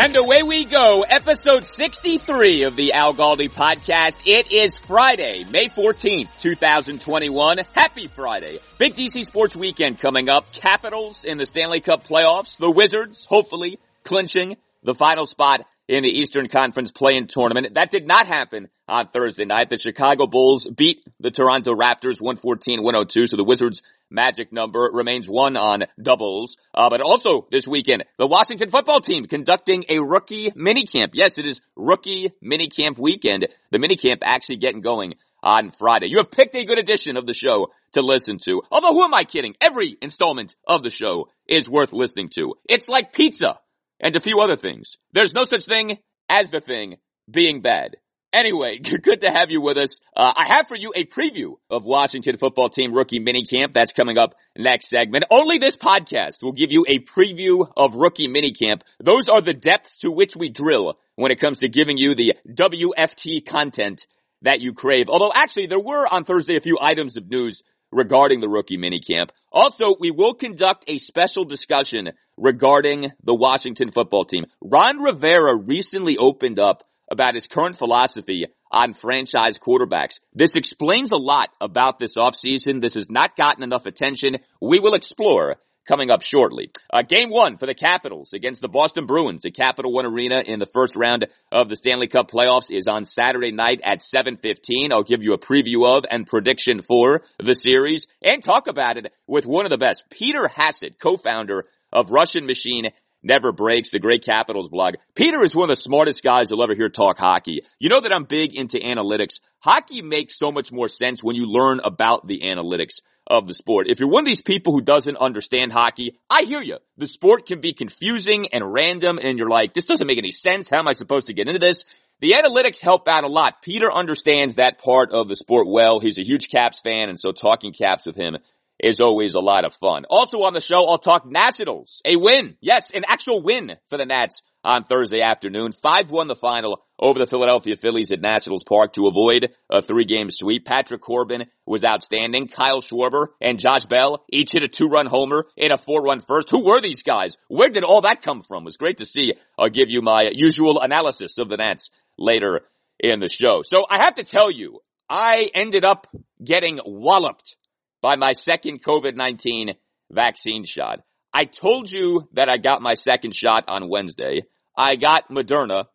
And away we go, episode 63 of the Al Galdi podcast. It is Friday, May 14th, 2021. Happy Friday. Big DC sports weekend coming up. Capitals in the Stanley Cup playoffs. The Wizards, hopefully, clinching the final spot in the Eastern Conference play-in tournament. That did not happen on Thursday night. The Chicago Bulls beat the Toronto Raptors 114-102, so the Wizards magic number remains one on doubles. Uh, but also this weekend, the Washington football team conducting a rookie minicamp. Yes, it is rookie minicamp weekend. The minicamp actually getting going on Friday. You have picked a good edition of the show to listen to. Although who am I kidding? Every installment of the show is worth listening to. It's like pizza and a few other things. There's no such thing as the thing being bad. Anyway, good to have you with us. Uh, I have for you a preview of Washington football team rookie minicamp. That's coming up next segment. Only this podcast will give you a preview of rookie minicamp. Those are the depths to which we drill when it comes to giving you the WFT content that you crave. Although actually there were on Thursday a few items of news regarding the rookie minicamp. Also, we will conduct a special discussion regarding the Washington football team. Ron Rivera recently opened up about his current philosophy on franchise quarterbacks. This explains a lot about this offseason. This has not gotten enough attention. We will explore coming up shortly. Uh, game one for the Capitals against the Boston Bruins at Capital One Arena in the first round of the Stanley Cup playoffs is on Saturday night at 7.15. I'll give you a preview of and prediction for the series and talk about it with one of the best, Peter Hassett, co-founder of Russian Machine Never Breaks, the great Capitals blog. Peter is one of the smartest guys you'll ever hear talk hockey. You know that I'm big into analytics. Hockey makes so much more sense when you learn about the analytics of the sport. If you're one of these people who doesn't understand hockey, I hear you. The sport can be confusing and random and you're like, this doesn't make any sense. How am I supposed to get into this? The analytics help out a lot. Peter understands that part of the sport well. He's a huge Caps fan and so talking Caps with him is always a lot of fun. Also on the show, I'll talk Nationals. A win. Yes, an actual win for the Nats on Thursday afternoon. 5-1 the final over the Philadelphia Phillies at Nationals Park to avoid a three-game sweep. Patrick Corbin was outstanding. Kyle Schwarber and Josh Bell each hit a two-run homer in a four-run first. Who were these guys? Where did all that come from? It was great to see. I'll give you my usual analysis of the Nats later in the show. So I have to tell you, I ended up getting walloped by my second COVID-19 vaccine shot. I told you that I got my second shot on Wednesday. I got Moderna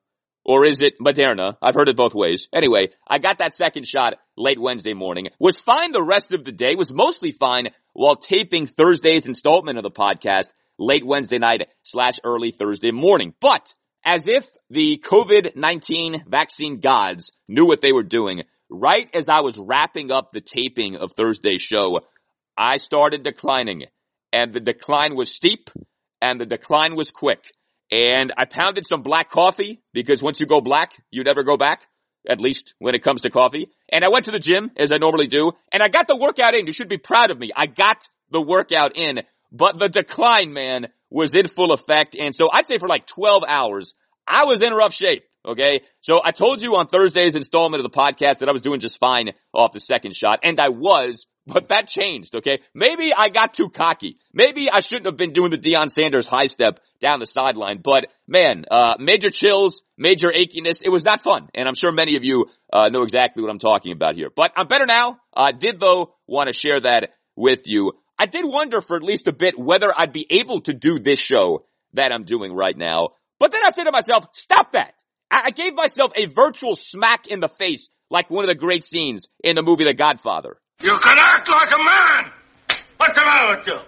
or is it Moderna? I've heard it both ways. Anyway, I got that second shot late Wednesday morning. Was fine the rest of the day. Was mostly fine while taping Thursday's installment of the podcast late Wednesday night slash early Thursday morning. But as if the COVID-19 vaccine gods knew what they were doing, right as I was wrapping up the taping of Thursday's show, I started declining and the decline was steep and the decline was quick. And I pounded some black coffee because once you go black, you never go back. At least when it comes to coffee. And I went to the gym as I normally do and I got the workout in. You should be proud of me. I got the workout in, but the decline, man, was in full effect. And so I'd say for like 12 hours, I was in rough shape. Okay. So I told you on Thursday's installment of the podcast that I was doing just fine off the second shot and I was, but that changed. Okay. Maybe I got too cocky. Maybe I shouldn't have been doing the Deion Sanders high step down the sideline, but man, uh, major chills, major achiness. It was not fun. And I'm sure many of you, uh, know exactly what I'm talking about here, but I'm better now. I did though want to share that with you. I did wonder for at least a bit whether I'd be able to do this show that I'm doing right now. But then I said to myself, stop that. I gave myself a virtual smack in the face like one of the great scenes in the movie The Godfather. You can act like a man! What's the matter with you?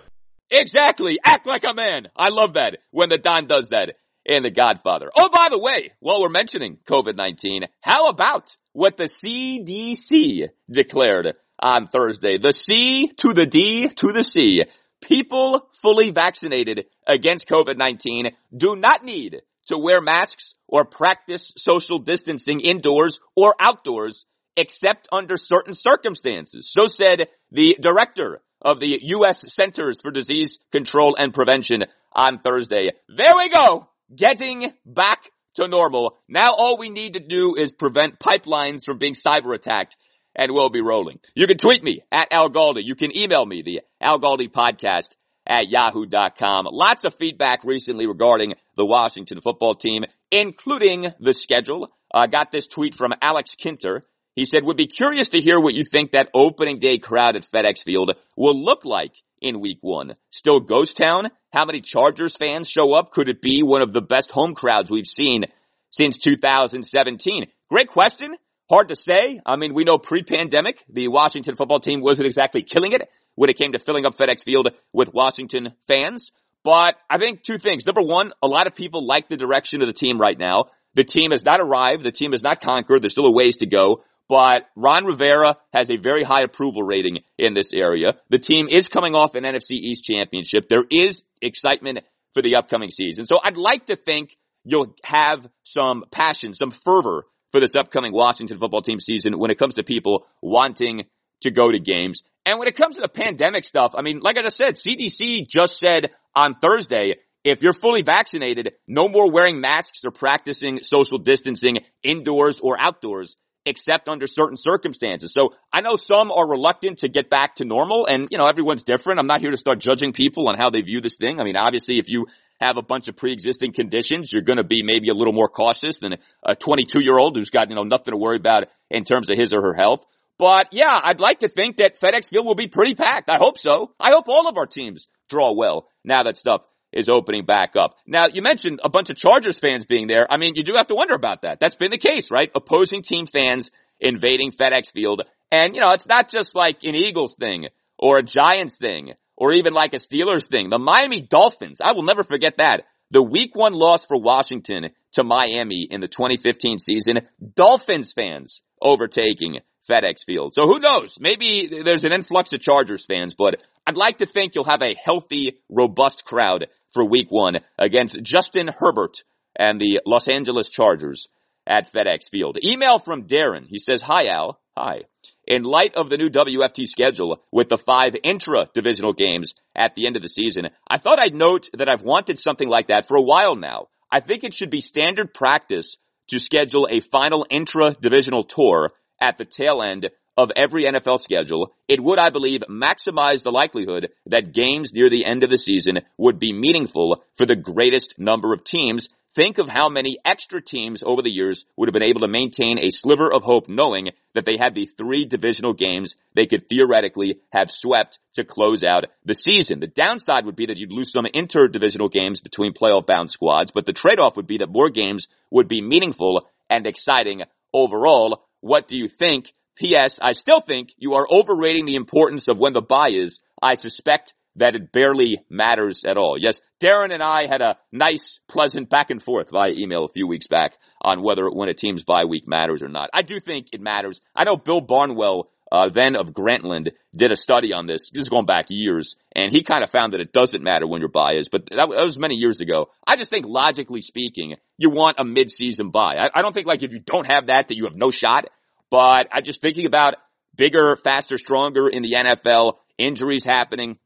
Exactly. Act like a man. I love that when the Don does that in The Godfather. Oh, by the way, while we're mentioning COVID-19, how about what the CDC declared on Thursday? The C to the D to the C. People fully vaccinated against COVID-19 do not need to wear masks or practice social distancing indoors or outdoors except under certain circumstances. So said the director of the U.S. Centers for Disease Control and Prevention on Thursday. There we go. Getting back to normal. Now all we need to do is prevent pipelines from being cyber attacked and we'll be rolling. You can tweet me at Al Galdi. You can email me the Al Galdi podcast at yahoo.com. Lots of feedback recently regarding the Washington football team, including the schedule. I uh, got this tweet from Alex Kinter. He said, would be curious to hear what you think that opening day crowd at FedEx Field will look like in week one. Still ghost town? How many Chargers fans show up? Could it be one of the best home crowds we've seen since 2017? Great question. Hard to say. I mean, we know pre-pandemic, the Washington football team wasn't exactly killing it when it came to filling up FedEx Field with Washington fans. But I think two things. Number one, a lot of people like the direction of the team right now. The team has not arrived. The team has not conquered. There's still a ways to go. But Ron Rivera has a very high approval rating in this area. The team is coming off an NFC East championship. There is excitement for the upcoming season. So I'd like to think you'll have some passion, some fervor for this upcoming Washington football team season when it comes to people wanting to go to games. And when it comes to the pandemic stuff, I mean, like I just said, CDC just said on Thursday, if you're fully vaccinated, no more wearing masks or practicing social distancing indoors or outdoors except under certain circumstances. So I know some are reluctant to get back to normal and, you know, everyone's different. I'm not here to start judging people on how they view this thing. I mean, obviously if you have a bunch of pre-existing conditions, you're going to be maybe a little more cautious than a 22 year old who's got, you know, nothing to worry about in terms of his or her health. But yeah, I'd like to think that FedEx Field will be pretty packed. I hope so. I hope all of our teams draw well now that stuff is opening back up. Now, you mentioned a bunch of Chargers fans being there. I mean, you do have to wonder about that. That's been the case, right? Opposing team fans invading FedEx Field. And, you know, it's not just like an Eagles thing or a Giants thing or even like a Steelers thing. The Miami Dolphins, I will never forget that. The week one loss for Washington to Miami in the 2015 season, Dolphins fans overtaking FedEx Field. So who knows? Maybe there's an influx of Chargers fans, but I'd like to think you'll have a healthy, robust crowd for week one against Justin Herbert and the Los Angeles Chargers at FedEx Field. Email from Darren. He says, Hi Al. Hi. In light of the new WFT schedule with the five intra-divisional games at the end of the season, I thought I'd note that I've wanted something like that for a while now. I think it should be standard practice to schedule a final intra-divisional tour at the tail end of every NFL schedule, it would, I believe, maximize the likelihood that games near the end of the season would be meaningful for the greatest number of teams. Think of how many extra teams over the years would have been able to maintain a sliver of hope knowing that they had the three divisional games they could theoretically have swept to close out the season. The downside would be that you'd lose some interdivisional games between playoff bound squads, but the trade-off would be that more games would be meaningful and exciting overall. What do you think? P.S. I still think you are overrating the importance of when the bye is. I suspect that it barely matters at all. Yes, Darren and I had a nice, pleasant back and forth via email a few weeks back on whether when a team's bye week matters or not. I do think it matters. I know Bill Barnwell, uh, then of Grantland, did a study on this. This is going back years, and he kind of found that it doesn't matter when your bye is, but that, was many years ago. I just think logically speaking, you want a mid-season bye. I, I don't think like if you don't have that, that you have no shot, but I'm just thinking about bigger, faster, stronger in the NFL, injuries happening,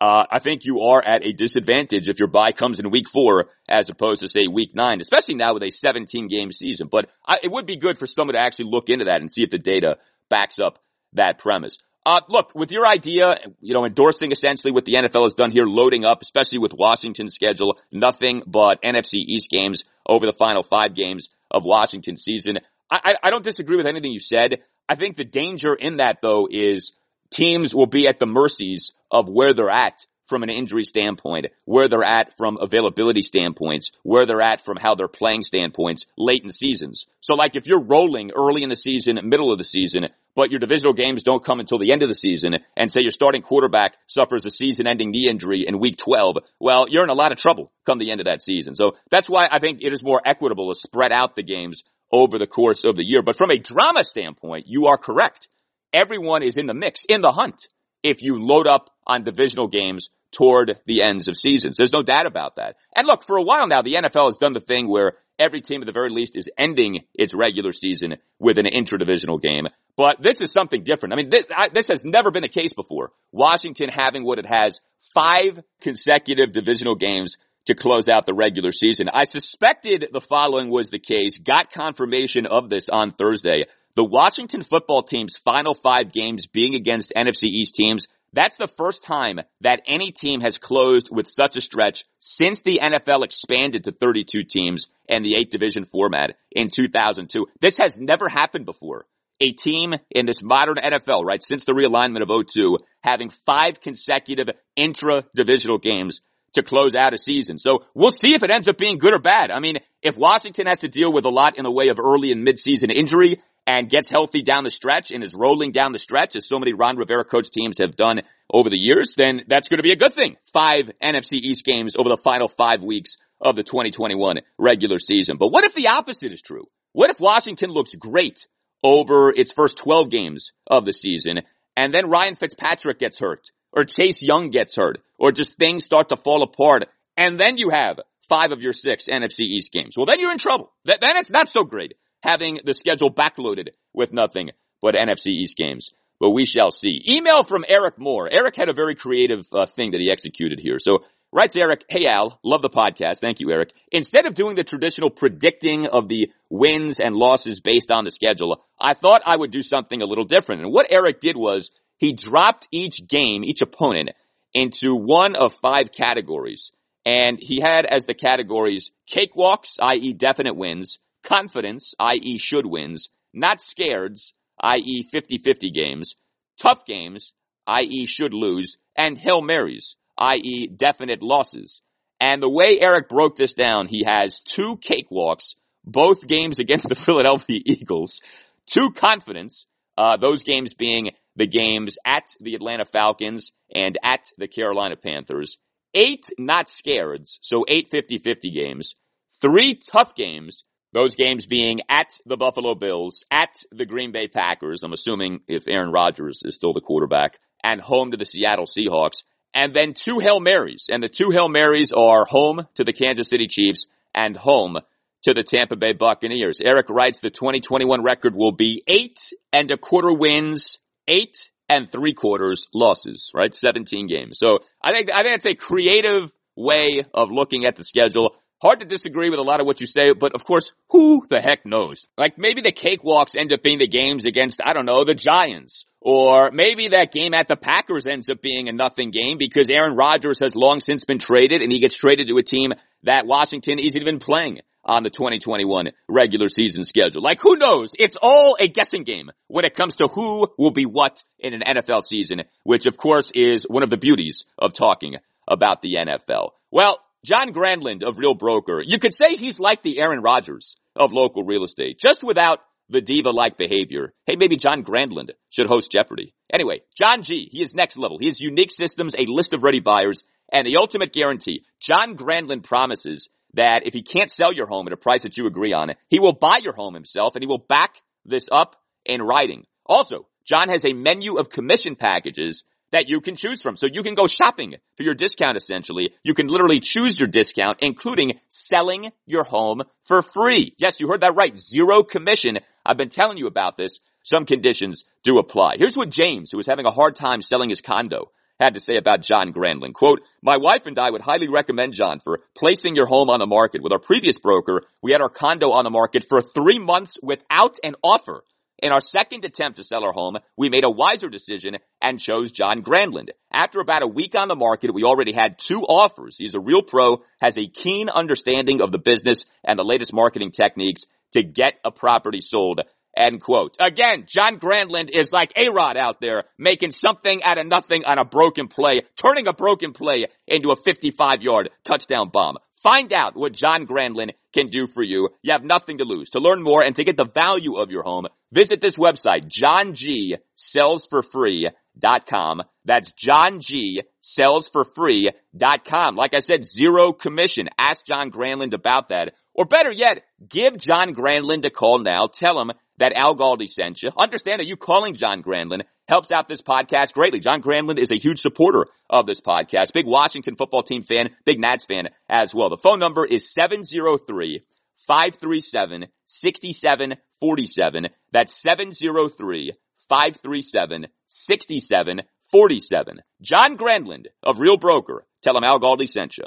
uh, I think you are at a disadvantage if your bye comes in week four as opposed to say week nine, especially now with a 17 game season. But I, it would be good for someone to actually look into that and see if the data backs up that premise. Uh, look, with your idea, you know, endorsing essentially what the NFL has done here, loading up, especially with Washington's schedule, nothing but NFC East games over the final five games of Washington season. I, I, don't disagree with anything you said. I think the danger in that though is teams will be at the mercies of where they're at from an injury standpoint, where they're at from availability standpoints, where they're at from how they're playing standpoints late in seasons. So like if you're rolling early in the season, middle of the season, but your divisional games don't come until the end of the season, and say your starting quarterback suffers a season ending knee injury in week 12, well, you're in a lot of trouble come the end of that season. So that's why I think it is more equitable to spread out the games over the course of the year. But from a drama standpoint, you are correct everyone is in the mix, in the hunt, if you load up on divisional games toward the ends of seasons. There's no doubt about that. And look, for a while now, the NFL has done the thing where every team at the very least is ending its regular season with an intra-divisional game. But this is something different. I mean, this, I, this, has never been the case before. Washington having what it has, five consecutive divisional games to close out the regular season. I suspected the following was the case, got confirmation of this on Thursday. The Washington football team's final five games being against NFC East teams, that's the first time that any team has closed with such a stretch since the NFL expanded to 32 teams and the eight division format in 2002. This has never happened before. A team in this modern NFL, right, since the realignment of 02, having five consecutive intra-divisional games to close out a season. So we'll see if it ends up being good or bad. I mean, if Washington has to deal with a lot in the way of early and mid-season injury, and gets healthy down the stretch and is rolling down the stretch as so many Ron Rivera coach teams have done over the years, then that's going to be a good thing. Five NFC East games over the final five weeks of the 2021 regular season. But what if the opposite is true? What if Washington looks great over its first 12 games of the season and then Ryan Fitzpatrick gets hurt or Chase Young gets hurt or just things start to fall apart and then you have five of your six NFC East games. Well, then you're in trouble. Then it's not so great having the schedule backloaded with nothing but NFC East games. But we shall see. Email from Eric Moore. Eric had a very creative uh, thing that he executed here. So writes Eric, Hey Al, love the podcast. Thank you, Eric. Instead of doing the traditional predicting of the wins and losses based on the schedule, I thought I would do something a little different. And what Eric did was he dropped each game, each opponent into one of five categories. And he had as the categories cakewalks, i.e. definite wins, confidence, i.e. should wins, not scareds, i.e. 50-50 games, tough games, i.e. should lose, and Hail Marys, i.e. definite losses. And the way Eric broke this down, he has two cakewalks, both games against the Philadelphia Eagles, two confidence, uh, those games being the games at the Atlanta Falcons and at the Carolina Panthers, eight not scareds, so eight 50-50 games, three tough games, those games being at the Buffalo Bills, at the Green Bay Packers, I'm assuming if Aaron Rodgers is still the quarterback, and home to the Seattle Seahawks, and then two Hail Marys. And the two Hail Marys are home to the Kansas City Chiefs and home to the Tampa Bay Buccaneers. Eric writes the 2021 record will be eight and a quarter wins, eight and three quarters losses, right? 17 games. So I think, I think it's a creative way of looking at the schedule. Hard to disagree with a lot of what you say, but of course, who the heck knows? Like maybe the cakewalks end up being the games against, I don't know, the Giants. Or maybe that game at the Packers ends up being a nothing game because Aaron Rodgers has long since been traded and he gets traded to a team that Washington isn't even playing on the 2021 regular season schedule. Like who knows? It's all a guessing game when it comes to who will be what in an NFL season, which of course is one of the beauties of talking about the NFL. Well, John Grandland of Real Broker, you could say he's like the Aaron Rodgers of local real estate, just without the diva-like behavior. Hey, maybe John Grandland should host Jeopardy. Anyway, John G, he is next level. He has unique systems, a list of ready buyers, and the ultimate guarantee. John Grandland promises that if he can't sell your home at a price that you agree on, he will buy your home himself and he will back this up in writing. Also, John has a menu of commission packages that you can choose from. So you can go shopping for your discount essentially. You can literally choose your discount, including selling your home for free. Yes, you heard that right. Zero commission. I've been telling you about this. Some conditions do apply. Here's what James, who was having a hard time selling his condo, had to say about John Grandland. Quote, my wife and I would highly recommend John for placing your home on the market. With our previous broker, we had our condo on the market for three months without an offer. In our second attempt to sell our home, we made a wiser decision and chose John Grandland. After about a week on the market, we already had two offers. He's a real pro, has a keen understanding of the business and the latest marketing techniques to get a property sold. End quote. Again, John Grandland is like A-Rod out there making something out of nothing on a broken play, turning a broken play into a 55 yard touchdown bomb. Find out what John Grandland can do for you. You have nothing to lose. To learn more and to get the value of your home, visit this website, johngsellsforfree.com. That's johngsellsforfree.com. Like I said, zero commission. Ask John Granlund about that. Or better yet, give John Granlund a call now. Tell him that Al Galdi sent you. Understand that you calling John Granlund helps out this podcast greatly. John Granlund is a huge supporter of this podcast. Big Washington football team fan, big Nats fan as well. The phone number is 703 537 6747. That's 703 537 6747. John Grandland of Real Broker. Tell him Al Galdi sent you.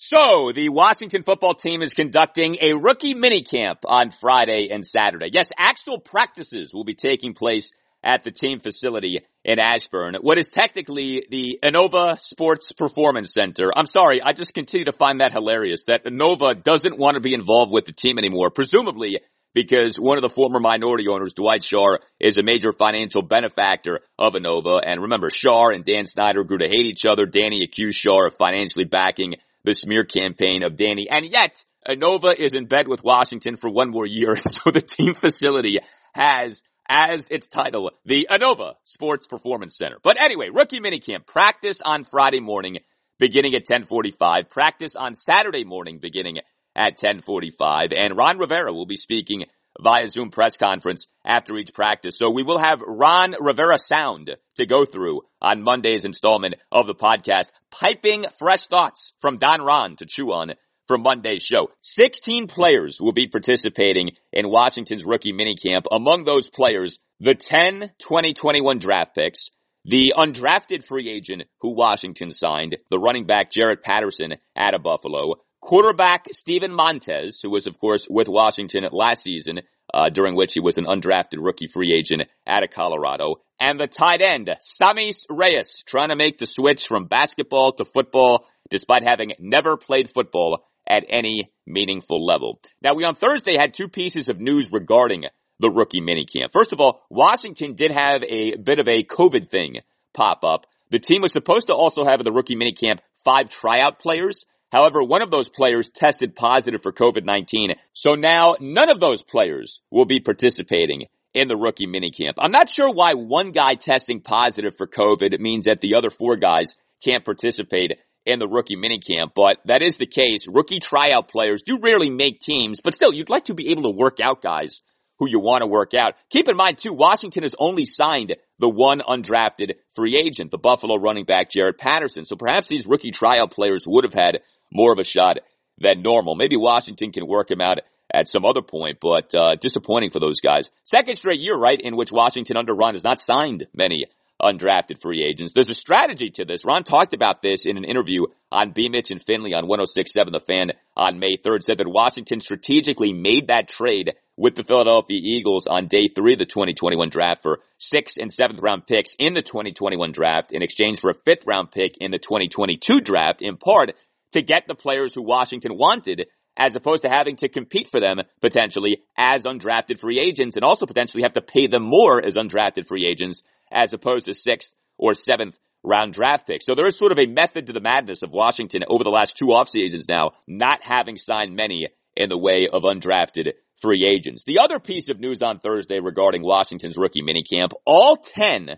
So, the Washington football team is conducting a rookie minicamp on Friday and Saturday. Yes, actual practices will be taking place at the team facility in Ashburn. What is technically the Inova Sports Performance Center. I'm sorry, I just continue to find that hilarious that Inova doesn't want to be involved with the team anymore, presumably because one of the former minority owners, Dwight Schar, is a major financial benefactor of Inova. And remember, Schar and Dan Snyder grew to hate each other. Danny accused Schar of financially backing the smear campaign of Danny. And yet, Inova is in bed with Washington for one more year. So the team facility has as its title, the Inova Sports Performance Center. But anyway, rookie minicamp practice on Friday morning beginning at 1045, practice on Saturday morning beginning at 1045, and Ron Rivera will be speaking via Zoom press conference after each practice. So we will have Ron Rivera sound to go through on Monday's installment of the podcast, piping fresh thoughts from Don Ron to chew on for Monday's show. 16 players will be participating in Washington's rookie minicamp. Among those players, the 10 2021 draft picks, the undrafted free agent who Washington signed, the running back Jaret Patterson out of Buffalo, quarterback Steven Montez, who was of course with Washington last season, uh, during which he was an undrafted rookie free agent out of Colorado, and the tight end Sammis Reyes, trying to make the switch from basketball to football, despite having never played football at any meaningful level. Now, we on Thursday had two pieces of news regarding the rookie minicamp. First of all, Washington did have a bit of a COVID thing pop up. The team was supposed to also have the rookie minicamp five tryout players. However, one of those players tested positive for COVID-19. So now none of those players will be participating in the rookie minicamp. I'm not sure why one guy testing positive for COVID means that the other four guys can't participate in the rookie minicamp, but that is the case. Rookie tryout players do rarely make teams, but still, you'd like to be able to work out guys who you want to work out. Keep in mind too, Washington has only signed the one undrafted free agent, the Buffalo running back Jaret Patterson. So perhaps these rookie tryout players would have had more of a shot than normal. Maybe Washington can work him out at some other point, but uh, disappointing for those guys. Second straight year, right, in which Washington under Ron has not signed many undrafted free agents. There's a strategy to this. Ron talked about this in an interview on B. Mitch and Finley on 106.7 The Fan on May 3rd, said that Washington strategically made that trade with the Philadelphia Eagles on day three of the 2021 draft for sixth and seventh round picks in the 2021 draft in exchange for a fifth round pick in the 2022 draft, in part to get the players who Washington wanted as opposed to having to compete for them potentially as undrafted free agents and also potentially have to pay them more as undrafted free agents as opposed to sixth or seventh round draft picks. So there is sort of a method to the madness of Washington over the last two off seasons now, not having signed many in the way of undrafted free agents. The other piece of news on Thursday regarding Washington's rookie minicamp, all 10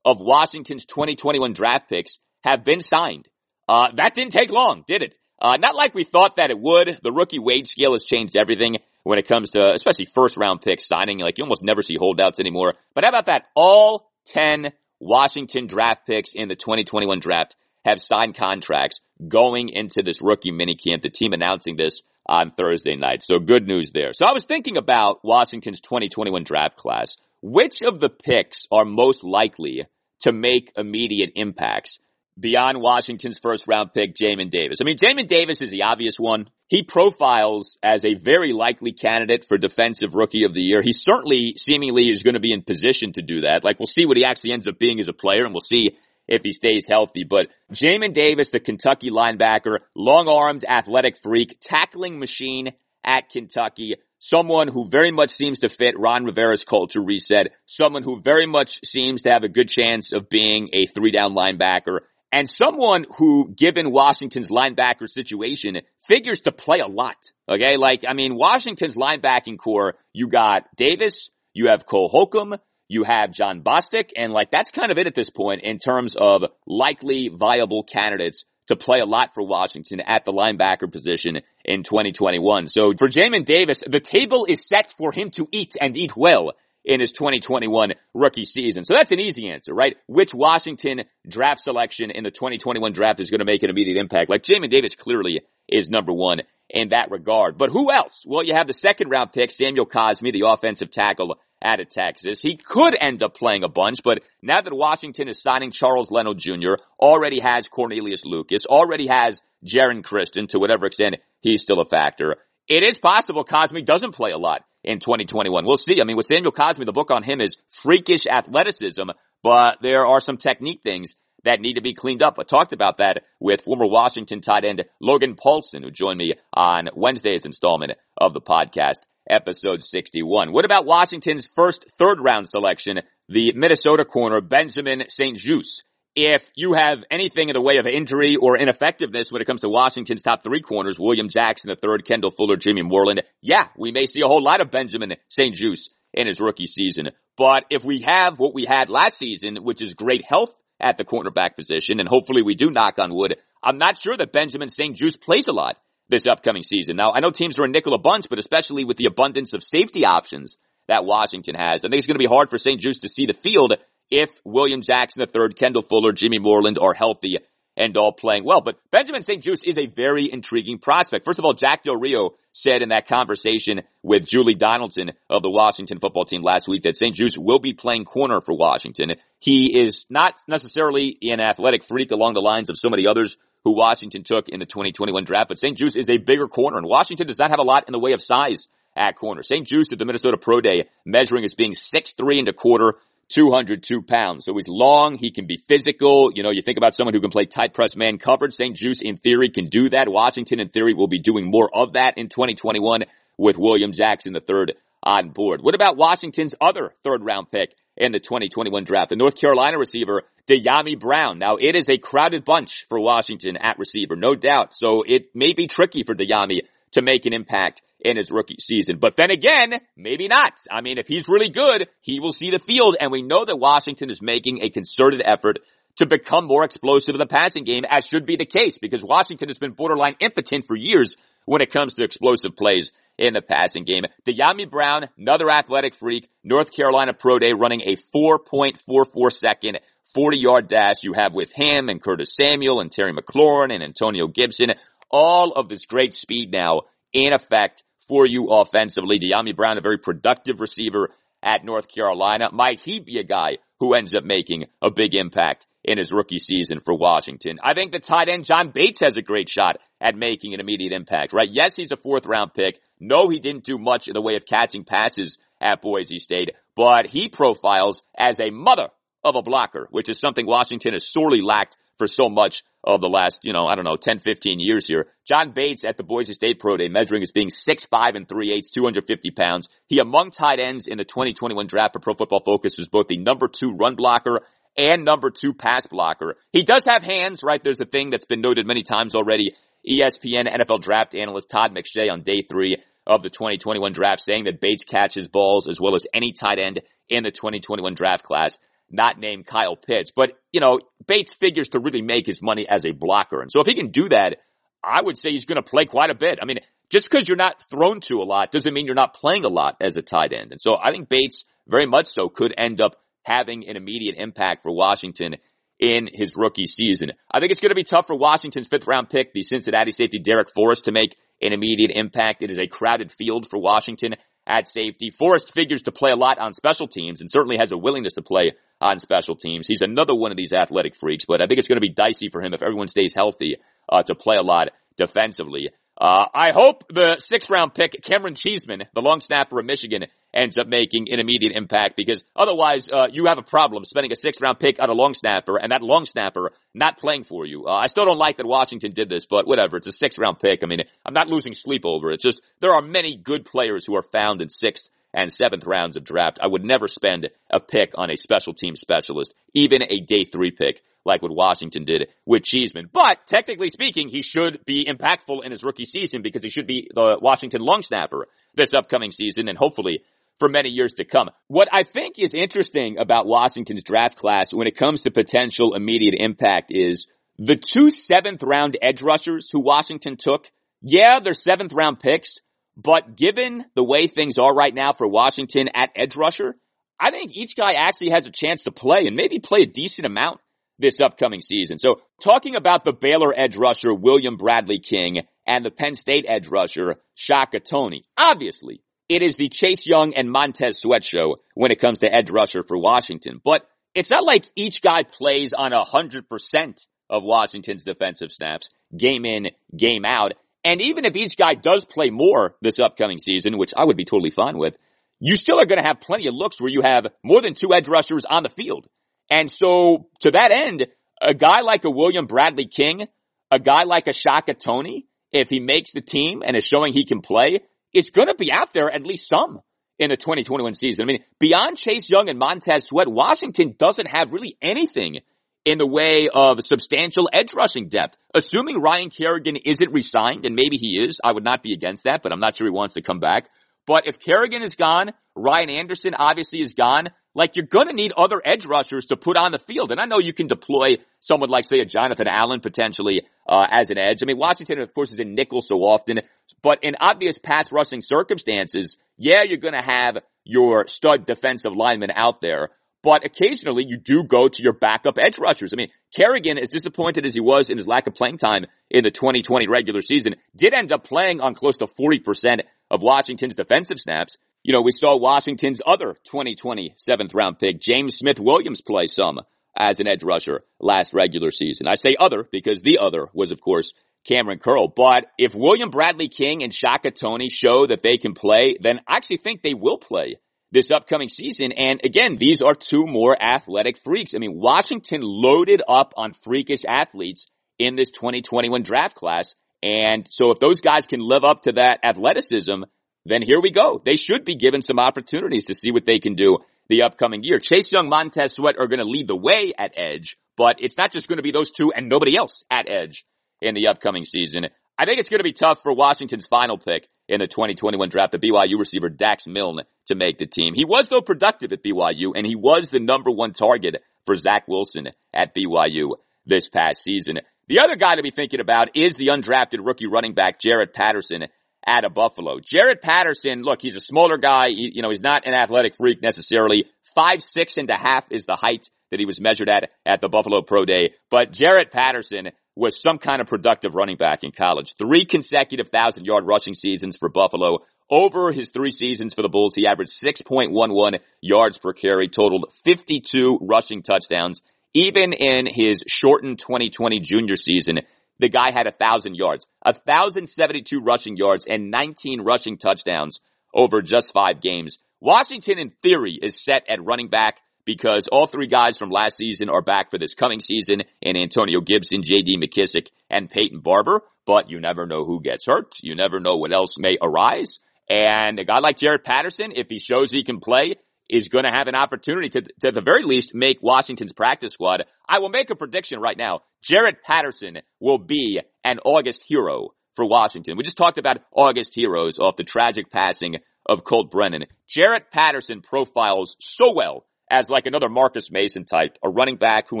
of Washington's 2021 draft picks have been signed. Uh, that didn't take long, did it? Uh, not like we thought that it would. The rookie wage scale has changed everything when it comes to, especially first round picks signing. Like you almost never see holdouts anymore. But how about that? All 10 Washington draft picks in the 2021 draft have signed contracts going into this rookie minicamp. The team announcing this on Thursday night. So good news there. So I was thinking about Washington's 2021 draft class. Which of the picks are most likely to make immediate impacts beyond Washington's first round pick, Jamin Davis? I mean, Jamin Davis is the obvious one. He profiles as a very likely candidate for defensive rookie of the year. He certainly seemingly is going to be in position to do that. Like we'll see what he actually ends up being as a player and we'll see if he stays healthy. But Jamin Davis, the Kentucky linebacker, long-armed athletic freak, tackling machine at Kentucky, someone who very much seems to fit Ron Rivera's culture reset, someone who very much seems to have a good chance of being a three-down linebacker, and someone who, given Washington's linebacker situation, figures to play a lot. Okay, like, I mean, Washington's linebacking corps, you got Davis, you have Cole Holcomb, you have Jon Bostic, and like that's kind of it at this point in terms of likely viable candidates to play a lot for Washington at the linebacker position in 2021. So for Jamin Davis, the table is set for him to eat and eat well in his 2021 rookie season. So that's an easy answer, right? Which Washington draft selection in the 2021 draft is going to make an immediate impact? Like Jamin Davis clearly is number one in that regard. But who else? Well, you have the second round pick, Samuel Cosmi, the offensive tackle out of Texas. He could end up playing a bunch, but now that Washington is signing Charles Leno Jr., already has Cornelius Lucas, already has Geron Christian to whatever extent he's still a factor. It is possible Cosmi doesn't play a lot in 2021. We'll see. I mean, with Samuel Cosmi, the book on him is freakish athleticism, but there are some technique things that need to be cleaned up. I talked about that with former Washington tight end Logan Paulson, who joined me on Wednesday's installment of the podcast episode 61. What about Washington's first third round selection, the Minnesota corner, Benjamin St-Juste? If you have anything in the way of injury or ineffectiveness when it comes to Washington's top three corners, William Jackson the third, Kendall Fuller, Jimmy Moreland, yeah, we may see a whole lot of Benjamin St-Juste in his rookie season. But if we have what we had last season, which is great health at the cornerback position, and hopefully we do knock on wood, I'm not sure that Benjamin St-Juste plays a lot this upcoming season. Now, I know teams are in nickel a bunch, but especially with the abundance of safety options that Washington has, I think it's going to be hard for St-Juste to see the field if William Jackson III, Kendall Fuller, Jimmy Moreland are healthy and all playing well. But Benjamin St-Juste is a very intriguing prospect. First of all, Jack Del Rio said in that conversation with Julie Donaldson of the Washington football team last week that St-Juste will be playing corner for Washington. He is not necessarily an athletic freak along the lines of so many others who Washington took in the 2021 draft, but St-Juste is a bigger corner, and Washington does not have a lot in the way of size at corner. St-Juste at the Minnesota Pro Day measuring as being six three and a quarter, 202 pounds. So he's long, he can be physical. You know, you think about someone who can play tight press man coverage. St-Juste in theory can do that. Washington in theory will be doing more of that in 2021 with William Jackson III on board. What about Washington's other third round pick in the 2021 draft? The North Carolina receiver, Dyami Brown. Now it is a crowded bunch for Washington at receiver, no doubt. So it may be tricky for Dyami to make an impact in his rookie season. But then again, maybe not. I mean, if he's really good, he will see the field. And we know that Washington is making a concerted effort to become more explosive in the passing game, as should be the case, because Washington has been borderline impotent for years when it comes to explosive plays in the passing game. Dyami Brown, another athletic freak, North Carolina Pro Day running a 4.44 second 40 yard dash you have with him and Curtis Samuel and Terry McLaurin and Antonio Gibson. All of this great speed now in effect for you offensively. Dyami Brown, a very productive receiver at North Carolina. Might he be a guy who ends up making a big impact in his rookie season for Washington. I think the tight end John Bates has a great shot at making an immediate impact, right? Yes, he's a fourth round pick. No, he didn't do much in the way of catching passes at Boise State, but he profiles as a mother of a blocker, which is something Washington has sorely lacked for so much of the last, you know, I don't know, 10, 15 years here. John Bates at the Boise State Pro Day measuring as being 6'5 and 3 eighths, 250 pounds. He among tight ends in the 2021 draft for Pro Football Focus was both the number two run blocker and number two pass blocker. He does have hands, right? There's a thing that's been noted many times already. ESPN NFL draft analyst Todd McShay on day three of the 2021 draft saying that Bates catches balls as well as any tight end in the 2021 draft class not named Kyle Pitts. But, you know, Bates figures to really make his money as a blocker. And so if he can do that, I would say he's going to play quite a bit. I mean, just because you're not thrown to a lot doesn't mean you're not playing a lot as a tight end. And so I think Bates very much so could end up having an immediate impact for Washington in his rookie season. I think it's going to be tough for Washington's fifth round pick, the Cincinnati safety Darrick Forrest, to make an immediate impact. It is a crowded field for Washington at safety. Forrest figures to play a lot on special teams and certainly has a willingness to play on special teams. He's another one of these athletic freaks, but I think it's going to be dicey for him if everyone stays healthy uh, to play a lot defensively. Uh, I hope the sixth round pick, Cameron Cheeseman, the long snapper of Michigan, ends up making an immediate impact because otherwise, uh, you have a problem spending a sixth round pick on a long snapper and that long snapper not playing for you. Uh, I still don't like that Washington did this, but whatever. It's a sixth round pick. I mean, I'm not losing sleep over it. It's just there are many good players who are found in sixth and seventh rounds of draft. I would never spend a pick on a special team specialist, even a day three pick like what Washington did with Cheeseman. But technically speaking, he should be impactful in his rookie season because he should be the Washington long snapper this upcoming season and hopefully for many years to come. What I think is interesting about Washington's draft class when it comes to potential immediate impact is the two seventh round edge rushers who Washington took. Yeah, they're seventh round picks, but given the way things are right now for Washington at edge rusher, I think each guy actually has a chance to play and maybe play a decent amount this upcoming season. So talking about the Baylor edge rusher, William Bradley King, and the Penn State edge rusher, Shaka Toney. Obviously, it is the Chase Young and Montez Sweat show when it comes to edge rusher for Washington. But it's not like each guy plays on a hundred percent of Washington's defensive snaps, game in, game out. And even if each guy does play more this upcoming season, which I would be totally fine with, you still are going to have plenty of looks where you have more than two edge rushers on the field. And so to that end, a guy like a William Bradley King, a guy like a Shaka Toney, if he makes the team and is showing he can play, is going to be out there at least some in the 2021 season. I mean, beyond Chase Young and Montez Sweat, Washington doesn't have really anything in the way of substantial edge rushing depth. Assuming Ryan Kerrigan isn't resigned, and maybe he is, I would not be against that, but I'm not sure he wants to come back. But if Kerrigan is gone, Ryan Anderson obviously is gone, like you're gonna need other edge rushers to put on the field. And I know you can deploy someone like say a Jonathan Allen potentially, uh, as an edge. I mean, Washington of course is in nickel so often, but in obvious pass rushing circumstances, yeah, you're gonna have your stud defensive lineman out there. But occasionally you do go to your backup edge rushers. I mean, Kerrigan, as disappointed as he was in his lack of playing time in the 2020 regular season, did end up playing on close to 40% of Washington's defensive snaps. You know, we saw Washington's other 2020 seventh round pick, James Smith Williams, play some as an edge rusher last regular season. I say other because the other was, of course, Kamren Curl. But if William Bradley King and Shaka Toney show that they can play, then I actually think they will play this upcoming season. And again, these are two more athletic freaks. I mean, Washington loaded up on freakish athletes in this 2021 draft class. And so if those guys can live up to that athleticism, then here we go. They should be given some opportunities to see what they can do the upcoming year. Chase Young, Montez Sweat are going to lead the way at edge, but it's not just going to be those two and nobody else at edge in the upcoming season. I think it's going to be tough for Washington's final pick in the 2021 draft, the BYU receiver Dax Milne to make the team. He was though productive at BYU and he was the number one target for Zach Wilson at BYU this past season. The other guy to be thinking about is the undrafted rookie running back Jaret Patterson out of Buffalo. Jaret Patterson, look, he's a smaller guy. He, you know, he's not an athletic freak necessarily. Five, six and a half is the height that he was measured at at the Buffalo Pro Day. But Jaret Patterson was some kind of productive running back in college. Three consecutive thousand yard rushing seasons for Buffalo. Over his three seasons for the Bulls, he averaged 6.11 yards per carry, totaled 52 rushing touchdowns. Even in his shortened 2020 junior season, the guy had a thousand yards, a thousand seventy-two rushing yards and 19 rushing touchdowns over just five games. Washington in theory is set at running back because all three guys from last season are back for this coming season in Antonio Gibson, JD McKissic, and Peyton Barber. But you never know who gets hurt. You never know what else may arise. And a guy like Jaret Patterson, if he shows he can play, is going to have an opportunity to, to the very least make Washington's practice squad. I will make a prediction right now. Jaret Patterson will be an August hero for Washington. We just talked about August heroes off the tragic passing of Colt Brennan. Jaret Patterson profiles so well as like another Marcus Mason type, a running back who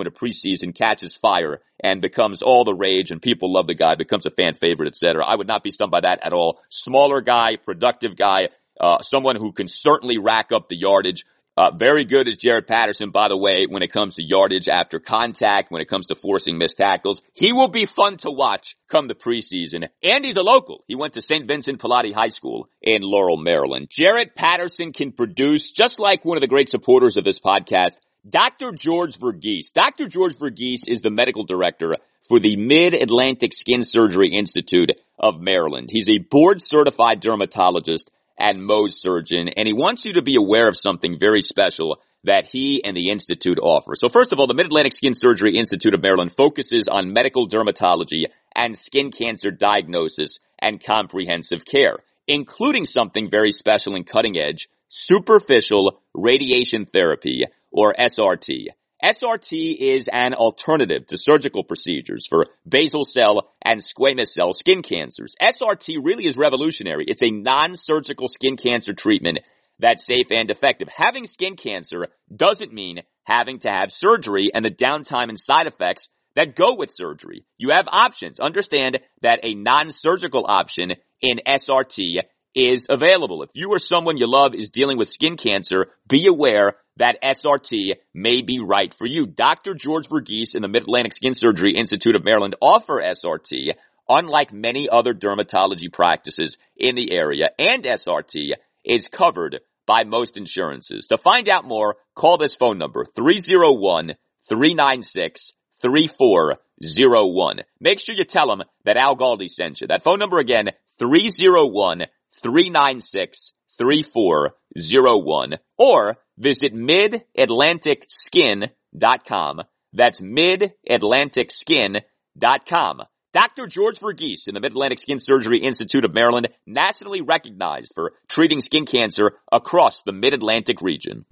in a preseason catches fire and becomes all the rage and people love the guy, becomes a fan favorite, etc. I would not be stunned by that at all. Smaller guy, productive guy, uh, someone who can certainly rack up the yardage. Uh, very good is Jaret Patterson, by the way, when it comes to yardage after contact, when it comes to forcing missed tackles. He will be fun to watch come the preseason. And he's a local. He went to St. Vincent Pallotti High School in Laurel, Maryland. Jaret Patterson can produce, just like one of the great supporters of this podcast, Dr. George Verghese. Dr. George Verghese is the medical director for the Mid-Atlantic Skin Surgery Institute of Maryland. He's a board certified dermatologist and Mohs surgeon, and he wants you to be aware of something very special that he and the Institute offer. So first of all, the Mid-Atlantic Skin Surgery Institute of Maryland focuses on medical dermatology and skin cancer diagnosis and comprehensive care, including something very special and cutting edge, superficial radiation therapy, or SRT. SRT is an alternative to surgical procedures for basal cell and squamous cell skin cancers. SRT really is revolutionary. It's a non-surgical skin cancer treatment that's safe and effective. Having skin cancer doesn't mean having to have surgery and the downtime and side effects that go with surgery. You have options. Understand that a non-surgical option in SRT is available. If you or someone you love is dealing with skin cancer, be aware that SRT may be right for you. Dr. George Verghese in the Mid-Atlantic Skin Surgery Institute of Maryland offer SRT, unlike many other dermatology practices in the area, and SRT is covered by most insurances. To find out more, call this phone number, 301-396-3401. Make sure you tell them that Al Galdi sent you. That phone number again, 301 396 3401 or visit midatlanticskin.com. That's midatlanticskin.com. Dr. George Verghese in the Mid-Atlantic Skin Surgery Institute of Maryland, nationally recognized for treating skin cancer across the Mid-Atlantic region.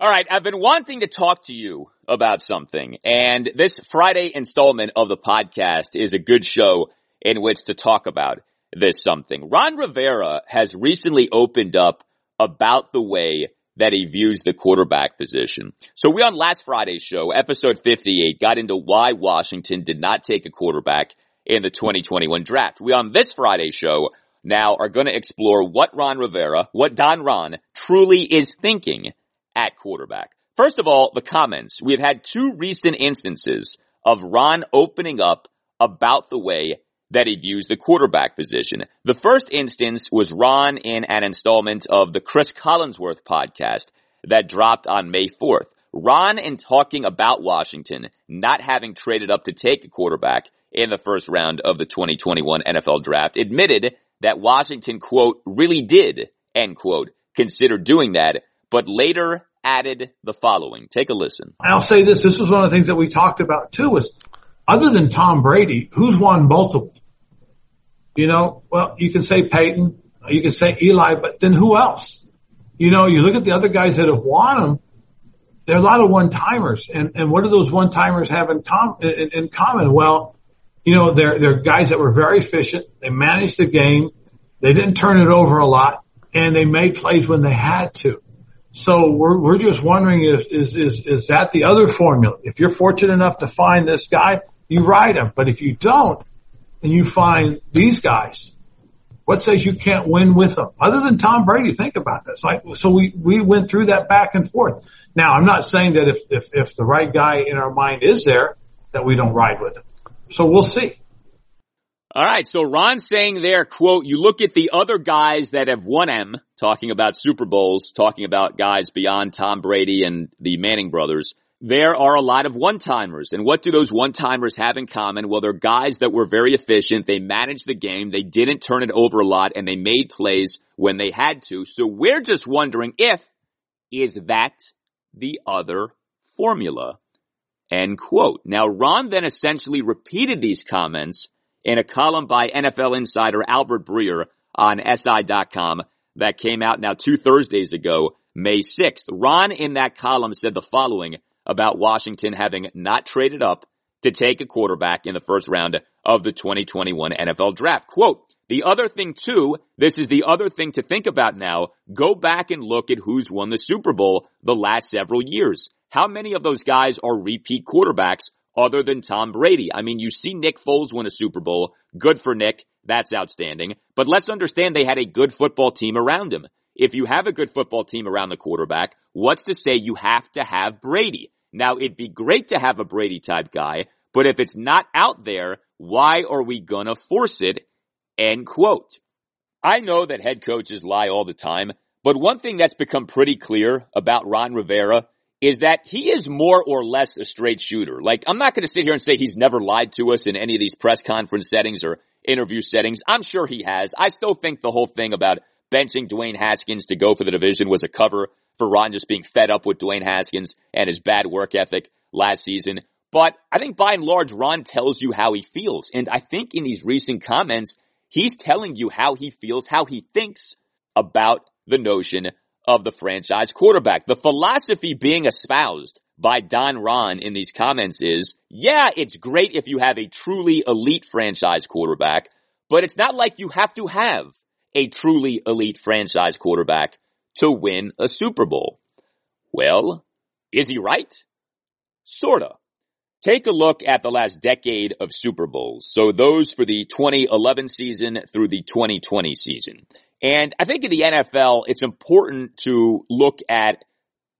All right, I've been wanting to talk to you about something, and this Friday installment of the podcast is a good show in which to talk about this something. Ron Rivera has recently opened up about the way that he views the quarterback position. So we on last Friday's show, episode 58, got into why Washington did not take a quarterback in the 2021 draft. We on this Friday show now are going to explore what Ron Rivera, what Don Ron truly is thinking at quarterback. First of all, the comments. We've had two recent instances of Ron opening up about the way that he views the quarterback position. The first instance was Ron in an installment of the Cris Collinsworth podcast that dropped on May 4th. Ron in talking about Washington not having traded up to take a quarterback in the first round of the 2021 NFL draft admitted that Washington quote really did end quote consider doing that, but later added the following. Take a listen. I'll say this. This was one of the things that we talked about too was other than Tom Brady, who's won multiple you know, well, you can say Peyton, you can say Eli, but then who else? You know, you look at the other guys that have won them. There are a lot of one timers, and and what do those one timers have in, com- in, in common? Well, you know, they're they're guys that were very efficient. They managed the game. They didn't turn it over a lot, and they made plays when they had to. So we're we're just wondering if is is is that the other formula? If you're fortunate enough to find this guy, you ride him. But if you don't, and you find these guys, what says you can't win with them? Other than Tom Brady, think about this. Like, so we, we went through that back and forth. Now, I'm not saying that if, if, if the right guy in our mind is there, that we don't ride with him. So we'll see. All right. So Ron's saying there, quote, you look at the other guys that have won M, talking about Super Bowls, talking about guys beyond Tom Brady and the Manning brothers. There are a lot of one-timers. And what do those one-timers have in common? Well, they're guys that were very efficient. They managed the game. They didn't turn it over a lot and they made plays when they had to. So we're just wondering if, is that the other formula? End quote. Now Ron then essentially repeated these comments in a column by NFL insider Albert Breer on SI.com that came out now two Thursdays ago, May 6th. Ron in that column said the following about Washington having not traded up to take a quarterback in the first round of the 2021 NFL draft. Quote, the other thing too, this is the other thing to think about now, go back and look at who's won the Super Bowl the last several years. How many of those guys are repeat quarterbacks other than Tom Brady. I mean, you see Nick Foles win a Super Bowl. Good for Nick. That's outstanding. But let's understand they had a good football team around him. If you have a good football team around the quarterback, what's to say you have to have Brady? Now, it'd be great to have a Brady type guy, but if it's not out there, why are we gonna force it? End quote. I know that head coaches lie all the time, but one thing that's become pretty clear about Ron Rivera is that he is more or less a straight shooter. Like, I'm not going to sit here and say he's never lied to us in any of these press conference settings or interview settings. I'm sure he has. I still think the whole thing about benching Dwayne Haskins to go for the division was a cover for Ron just being fed up with Dwayne Haskins and his bad work ethic last season. But I think by and large, Ron tells you how he feels. And I think in these recent comments, he's telling you how he feels, how he thinks about the notion of the franchise quarterback. The philosophy being espoused by Don Ron in these comments is, yeah, it's great if you have a truly elite franchise quarterback, but it's not like you have to have a truly elite franchise quarterback to win a Super Bowl. Well, is he right? Sorta. Take a look at the last decade of Super Bowls. So those for the 2011 season through the 2020 season. And I think in the NFL, it's important to look at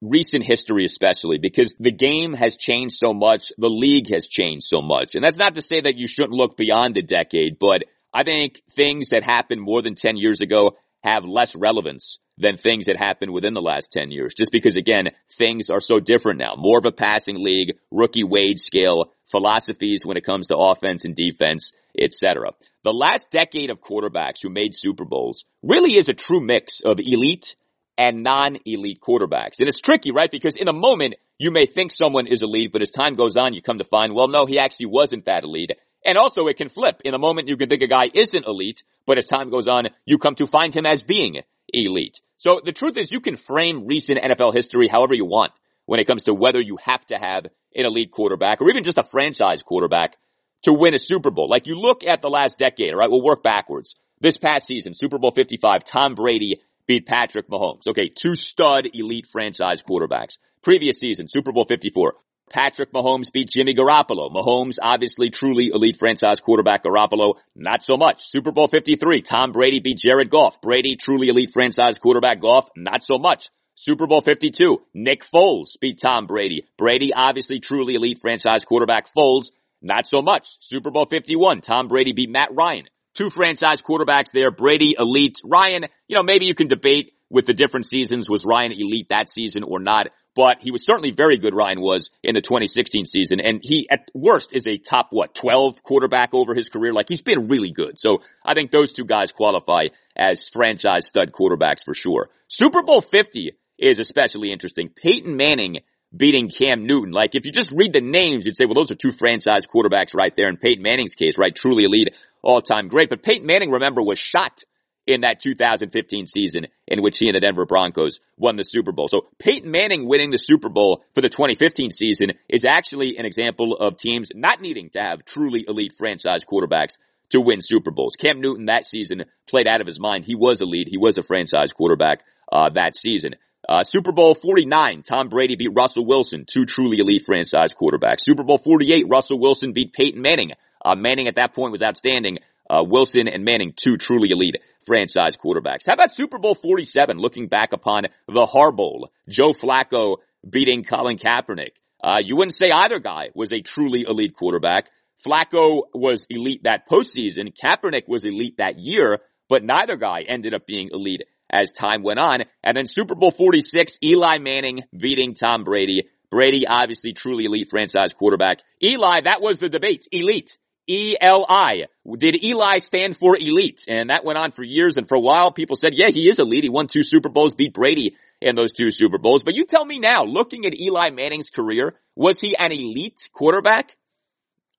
recent history especially because the game has changed so much. The league has changed so much. And that's not to say that you shouldn't look beyond a decade, but I think things that happened more than 10 years ago have less relevance than things that happened within the last 10 years. Just because again, things are so different now. More of a passing league, rookie wage scale, philosophies when it comes to offense and defense, etc. The last decade of quarterbacks who made Super Bowls really is a true mix of elite and non-elite quarterbacks. And it's tricky, right? Because in a moment, you may think someone is elite, but as time goes on, you come to find, well, no, he actually wasn't that elite. And also it can flip. In a moment, you can think a guy isn't elite, but as time goes on, you come to find him as being elite. So the truth is you can frame recent NFL history however you want when it comes to whether you have to have an elite quarterback or even just a franchise quarterback to win a Super Bowl. Like you look at the last decade, right? We'll work backwards. This past season, Super Bowl 55, Tom Brady beat Patrick Mahomes. Okay, two stud elite franchise quarterbacks. Previous season, Super Bowl 54, Patrick Mahomes beat Jimmy Garoppolo. Mahomes, obviously truly elite franchise quarterback. Garoppolo, not so much. Super Bowl 53, Tom Brady beat Jared Goff. Brady, truly elite franchise quarterback. Goff, not so much. Super Bowl 52, Nick Foles beat Tom Brady. Brady, obviously truly elite franchise quarterback. Foles, not so much. Super Bowl 51, Tom Brady beat Matt Ryan. Two franchise quarterbacks there, Brady elite. Ryan, you know, maybe you can debate with the different seasons, was Ryan elite that season or not? But he was certainly very good, Ryan was, in the 2016 season. And he, at worst, is a top, what, 12 quarterback over his career. Like, he's been really good. So I think those two guys qualify as franchise stud quarterbacks for sure. Super Bowl 50 is especially interesting. Peyton Manning beating Cam Newton. Like if you just read the names, you'd say, well, those are two franchise quarterbacks right there. In Peyton Manning's case, right? Truly elite, all time great. But Peyton Manning, remember, was shot in that 2015 season in which he and the Denver Broncos won the Super Bowl. So Peyton Manning winning the Super Bowl for the 2015 season is actually an example of teams not needing to have truly elite franchise quarterbacks to win Super Bowls. Cam Newton that season played out of his mind. He was elite. He was a franchise quarterback uh, that season. Uh, Super Bowl 49, Tom Brady beat Russell Wilson, two truly elite franchise quarterbacks. Super Bowl 48, Russell Wilson beat Peyton Manning. Uh, Manning at that point was outstanding. Uh, Wilson and Manning, two truly elite franchise quarterbacks. How about Super Bowl 47, looking back upon the Har Bowl? Joe Flacco beating Colin Kaepernick. Uh, you wouldn't say either guy was a truly elite quarterback. Flacco was elite that postseason. Kaepernick was elite that year, but neither guy ended up being elite as time went on. And then Super Bowl 46, Eli Manning beating Tom Brady. Brady, obviously truly elite franchise quarterback. Eli, that was the debate. Elite. E-L-I. Did Eli stand for elite? And that went on for years. And for a while, people said, yeah, he is elite. He won two Super Bowls, beat Brady in those two Super Bowls. But you tell me now, looking at Eli Manning's career, was he an elite quarterback?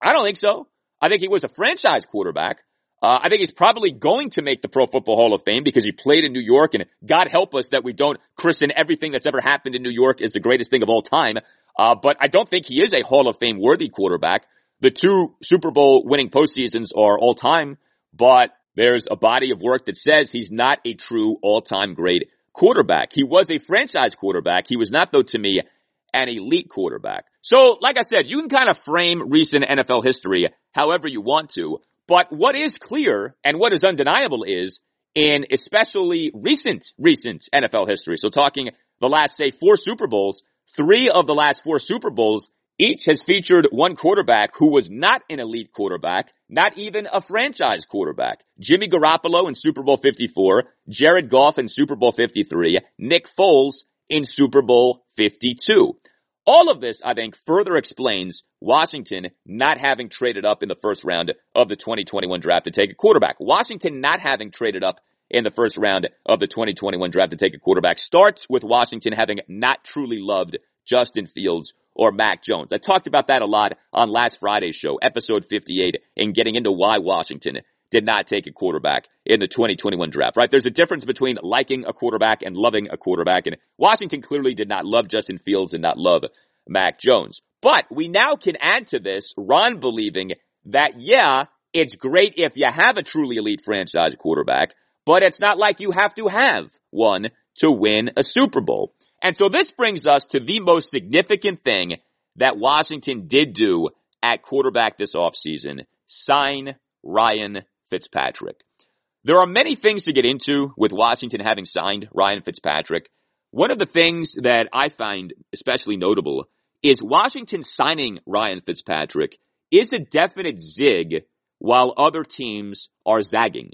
I don't think so. I think he was a franchise quarterback. Uh, I think he's probably going to make the Pro Football Hall of Fame because he played in New York and God help us that we don't christen everything that's ever happened in New York as the greatest thing of all time. Uh, but I don't think he is a Hall of Fame worthy quarterback. The two Super Bowl winning postseasons are all time, but there's a body of work that says he's not a true all time great quarterback. He was a franchise quarterback. He was not though to me an elite quarterback. So, like I said, you can kind of frame recent NFL history however you want to. But what is clear and what is undeniable is in especially recent, recent NFL history. So talking the last, say, four Super Bowls, three of the last four Super Bowls, each has featured one quarterback who was not an elite quarterback, not even a franchise quarterback. Jimmy Garoppolo in Super Bowl 54, Jared Goff in Super Bowl 53, Nick Foles in Super Bowl 52. All of this, I think, further explains Washington not having traded up in the first round of the 2021 draft to take a quarterback. Washington not having traded up in the first round of the 2021 draft to take a quarterback starts with Washington having not truly loved Justin Fields or Mac Jones. I talked about that a lot on last Friday's show, episode 58, and getting into why Washington did not take a quarterback in the 2021 draft, right? There's a difference between liking a quarterback and loving a quarterback. And Washington clearly did not love Justin Fields and not love Mac Jones. But we now can add to this Ron believing that, yeah, it's great if you have a truly elite franchise quarterback, but it's not like you have to have one to win a Super Bowl. And so this brings us to the most significant thing that Washington did do at quarterback this offseason. Sign Ryan Fitzpatrick. There are many things to get into with Washington having signed Ryan Fitzpatrick. One of the things that I find especially notable is Washington signing Ryan Fitzpatrick is a definite zig while other teams are zagging.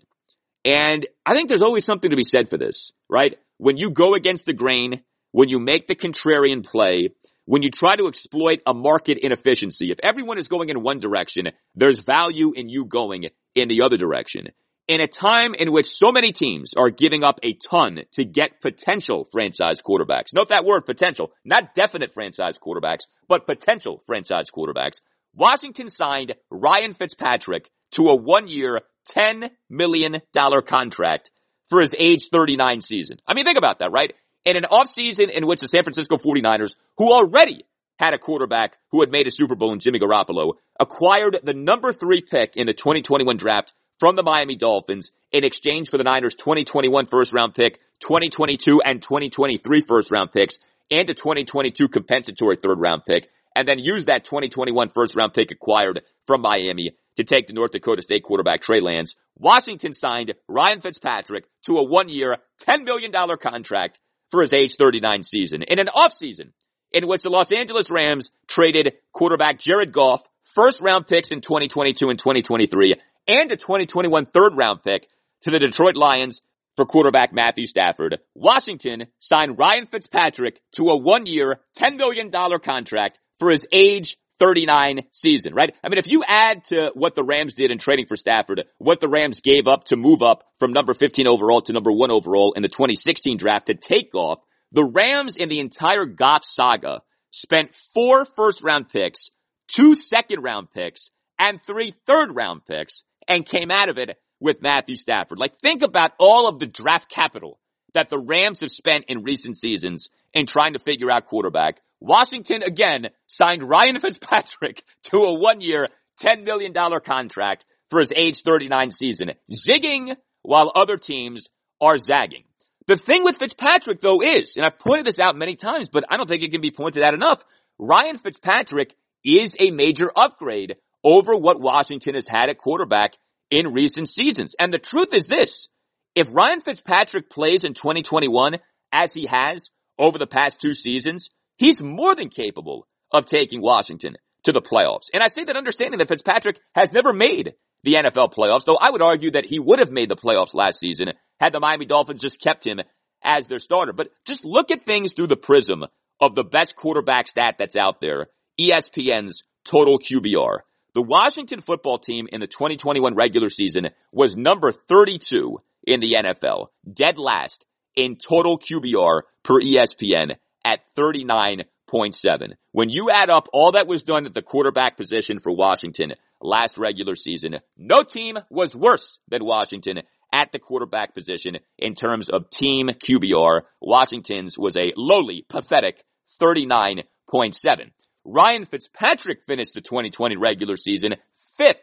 And I think there's always something to be said for this, right? When you go against the grain, when you make the contrarian play, when you try to exploit a market inefficiency, if everyone is going in one direction, there's value in you going in the other direction. In a time in which so many teams are giving up a ton to get potential franchise quarterbacks. Note that word potential, not definite franchise quarterbacks, but potential franchise quarterbacks. Washington signed Ryan Fitzpatrick to a one year, $10 million contract for his age 39 season. I mean, think about that, right? In an offseason in which the San Francisco 49ers, who already had a quarterback who had made a Super Bowl in Jimmy Garoppolo, acquired the number three pick in the 2021 draft from the Miami Dolphins in exchange for the Niners 2021 first round pick, 2022 and 2023 first round picks, and a 2022 compensatory third round pick, and then used that 2021 first round pick acquired from Miami to take the North Dakota State quarterback Trey Lance. Washington signed Ryan Fitzpatrick to a one year, $10 million contract for his age 39 season. In an offseason in which the Los Angeles Rams traded quarterback Jared Goff, first round picks in 2022 and 2023, and a 2021 third round pick to the Detroit Lions for quarterback Matthew Stafford. Washington signed Ryan Fitzpatrick to a one year, $10 million contract for his age 39 season, right? I mean, if you add to what the Rams did in trading for Stafford, what the Rams gave up to move up from number 15 overall to number one overall in the 2016 draft to take Goff, the Rams in the entire Goff saga spent four first round picks, two second round picks, and three third round picks and came out of it with Matthew Stafford. Like think about all of the draft capital that the Rams have spent in recent seasons in trying to figure out quarterback. Washington again signed Ryan Fitzpatrick to a one year, $10 million contract for his age 39 season, zigging while other teams are zagging. The thing with Fitzpatrick though is, and I've pointed this out many times, but I don't think it can be pointed out enough, Ryan Fitzpatrick is a major upgrade over what Washington has had at quarterback in recent seasons. And the truth is this, if Ryan Fitzpatrick plays in 2021 as he has over the past two seasons, he's more than capable of taking Washington to the playoffs. And I say that understanding that Fitzpatrick has never made the NFL playoffs, though I would argue that he would have made the playoffs last season had the Miami Dolphins just kept him as their starter. But just look at things through the prism of the best quarterback stat that's out there, ESPN's total QBR. The Washington football team in the 2021 regular season was number 32 in the NFL, dead last in total QBR per ESPN at 39.7. When you add up all that was done at the quarterback position for Washington last regular season, no team was worse than Washington at the quarterback position in terms of team QBR. Washington's was a lowly, pathetic 39.7. Ryan Fitzpatrick finished the 2020 regular season fifth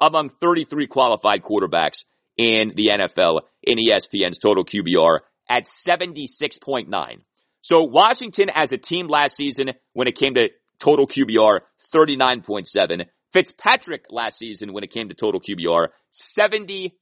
among 33 qualified quarterbacks in the NFL in ESPN's total QBR at 76.9. So Washington as a team last season when it came to total QBR 39.7. Fitzpatrick last season when it came to total QBR 76.9.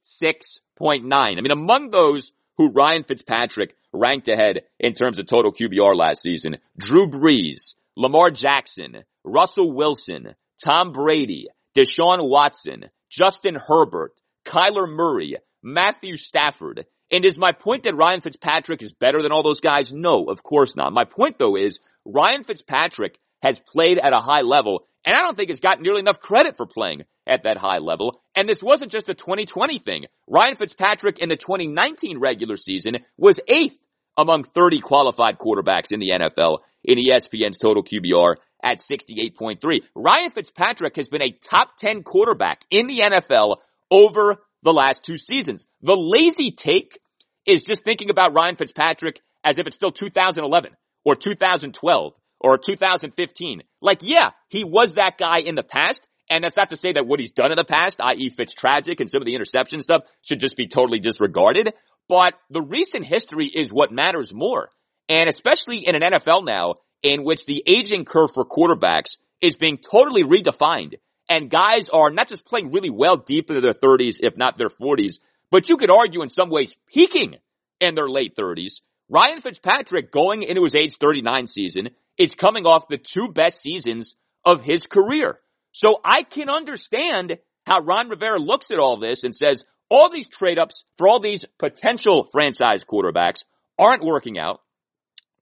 I mean among those who Ryan Fitzpatrick ranked ahead in terms of total QBR last season, Drew Brees, Lamar Jackson, Russell Wilson, Tom Brady, Deshaun Watson, Justin Herbert, Kyler Murray, Matthew Stafford. And is my point that Ryan Fitzpatrick is better than all those guys? No, of course not. My point though is Ryan Fitzpatrick has played at a high level and I don't think has gotten nearly enough credit for playing at that high level. And this wasn't just a 2020 thing. Ryan Fitzpatrick in the 2019 regular season was eighth among 30 qualified quarterbacks in the NFL in ESPN's total QBR at 68.3. Ryan Fitzpatrick has been a top 10 quarterback in the NFL over the last two seasons. The lazy take is just thinking about Ryan Fitzpatrick as if it's still 2011 or 2012 or 2015. Like, yeah, he was that guy in the past. And that's not to say that what he's done in the past, i.e. Fitztragic and some of the interception stuff should just be totally disregarded. But the recent history is what matters more. And especially in an NFL now in which the aging curve for quarterbacks is being totally redefined and guys are not just playing really well deep into their 30s, if not their 40s, but you could argue in some ways peaking in their late 30s. Ryan Fitzpatrick going into his age 39 season is coming off the two best seasons of his career. So I can understand how Ron Rivera looks at all this and says, all these trade ups for all these potential franchise quarterbacks aren't working out.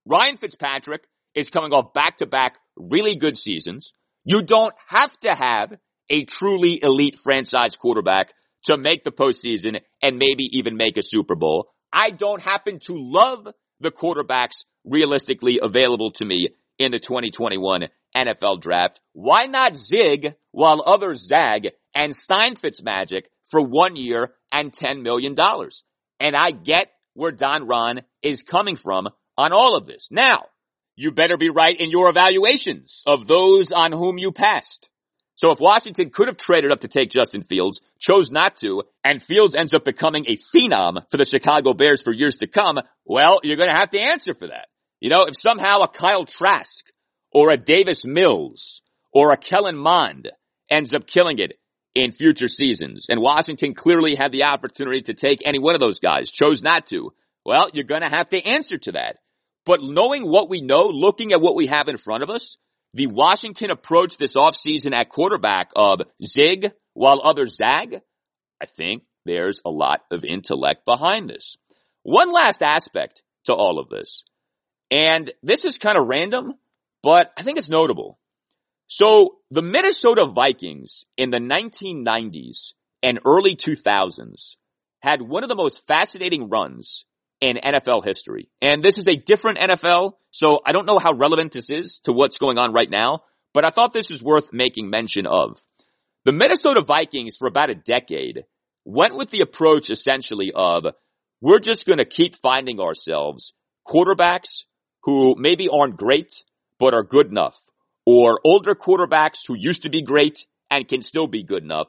Ryan Fitzpatrick is coming off back to back really good seasons. You don't have to have a truly elite franchise quarterback to make the postseason and maybe even make a Super Bowl. I don't happen to love the quarterbacks realistically available to me in the 2021 NFL draft. Why not zig while others zag and sign Fitzmagic for one year and $10 million? And I get where Don Ron is coming from on all of this. Now, you better be right in your evaluations of those on whom you passed. So if Washington could have traded up to take Justin Fields, chose not to, and Fields ends up becoming a phenom for the Chicago Bears for years to come, well, you're going to have to answer for that. You know, if somehow a Kyle Trask or a Davis Mills or a Kellen Mond ends up killing it in future seasons, and Washington clearly had the opportunity to take any one of those guys, chose not to, well, you're going to have to answer to that. But knowing what we know, looking at what we have in front of us, the Washington approach this offseason at quarterback of zig while others zag, I think there's a lot of intellect behind this. One last aspect to all of this, and this is kind of random, but I think it's notable. So the Minnesota Vikings in the 1990s and early 2000s had one of the most fascinating runs in NFL history. And this is a different NFL, so I don't know how relevant this is to what's going on right now, but I thought this was worth making mention of. The Minnesota Vikings for about a decade went with the approach essentially of we're just going to keep finding ourselves quarterbacks who maybe aren't great, but are good enough or older quarterbacks who used to be great and can still be good enough.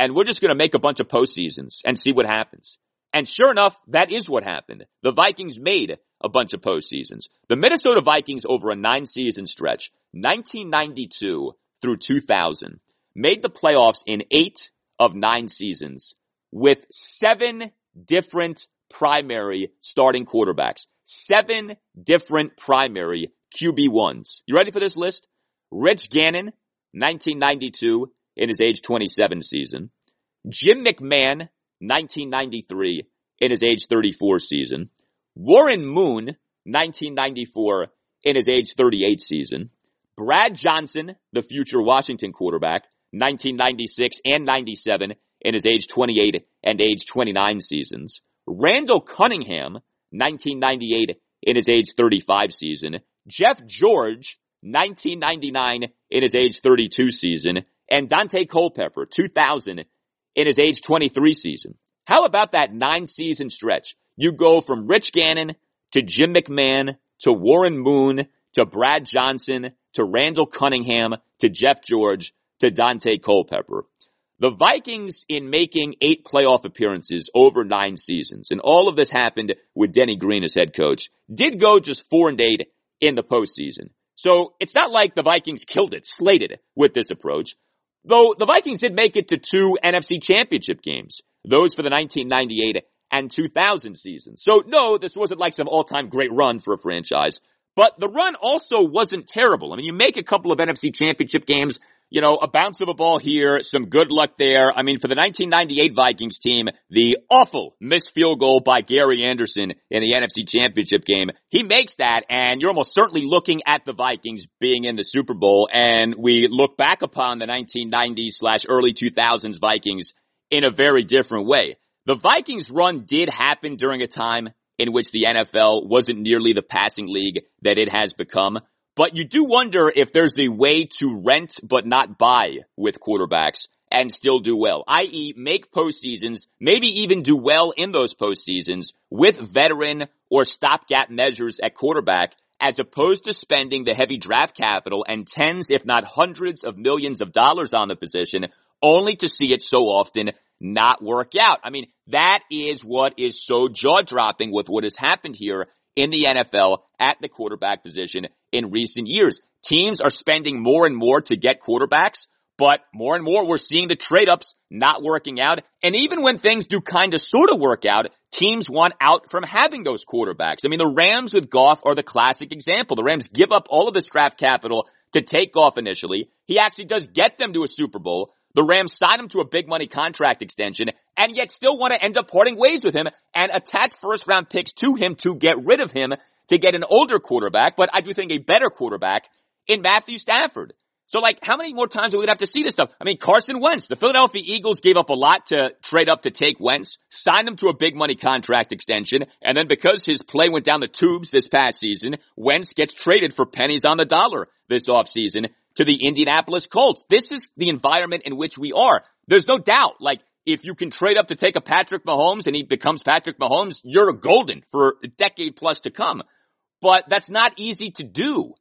And we're just going to make a bunch of postseasons and see what happens. And sure enough, that is what happened. The Vikings made a bunch of postseasons. The Minnesota Vikings over a nine season stretch, 1992 through 2000, made the playoffs in eight of nine seasons with seven different primary starting quarterbacks. Seven different primary QB1s. You ready for this list? Rich Gannon, 1992 in his age 27 season. Jim McMahon, 1993 in his age 34 season. Warren Moon, 1994 in his age 38 season. Brad Johnson, the future Washington quarterback, 1996 and 97 in his age 28 and age 29 seasons. Randall Cunningham, 1998 in his age 35 season. Jeff George, 1999 in his age 32 season. And Daunte Culpepper, 2000 in his age 23 season. How about that nine season stretch? You go from Rich Gannon to Jim McMahon to Warren Moon to Brad Johnson to Randall Cunningham to Jeff George to Daunte Culpepper. The Vikings in making eight playoff appearances over nine seasons, and all of this happened with Denny Green as head coach, did go just four and eight in the postseason. So it's not like the Vikings killed it, slated it with this approach. Though the Vikings did make it to two NFC championship games, those for the 1998 and 2000 seasons. So no, this wasn't like some all-time great run for a franchise, but the run also wasn't terrible. I mean, you make a couple of NFC championship games, you know, a bounce of a ball here, some good luck there. I mean, for the 1998 Vikings team, the awful missed field goal by Gary Anderson in the NFC championship game, he makes that and you're almost certainly looking at the Vikings being in the Super Bowl and we look back upon the 1990s slash early 2000s Vikings in a very different way. The Vikings run did happen during a time in which the NFL wasn't nearly the passing league that it has become. But you do wonder if there's a way to rent but not buy with quarterbacks and still do well, i.e. make postseasons, maybe even do well in those postseasons with veteran or stopgap measures at quarterback as opposed to spending the heavy draft capital and tens, if not hundreds of millions of dollars on the position only to see it so often not work out. I mean, that is what is so jaw dropping with what has happened here in the NFL at the quarterback position in recent years. Teams are spending more and more to get quarterbacks, but more and more we're seeing the trade ups not working out. And even when things do kind of sort of work out, teams want out from having those quarterbacks. I mean, the Rams with Goff are the classic example. The Rams give up all of this draft capital to take Goff initially. He actually does get them to a Super Bowl. The Rams sign him to a big money contract extension and yet still want to end up parting ways with him and attach first round picks to him to get rid of him to get an older quarterback, but I do think a better quarterback in Matthew Stafford. So like, how many more times are we gonna have to see this stuff? I mean, Carson Wentz, the Philadelphia Eagles gave up a lot to trade up to take Wentz, signed him to a big money contract extension, and then because his play went down the tubes this past season, Wentz gets traded for pennies on the dollar this offseason to the Indianapolis Colts. This is the environment in which we are. There's no doubt, like, if you can trade up to take a Patrick Mahomes and he becomes Patrick Mahomes, you're a golden for a decade plus to come. But that's not easy to do.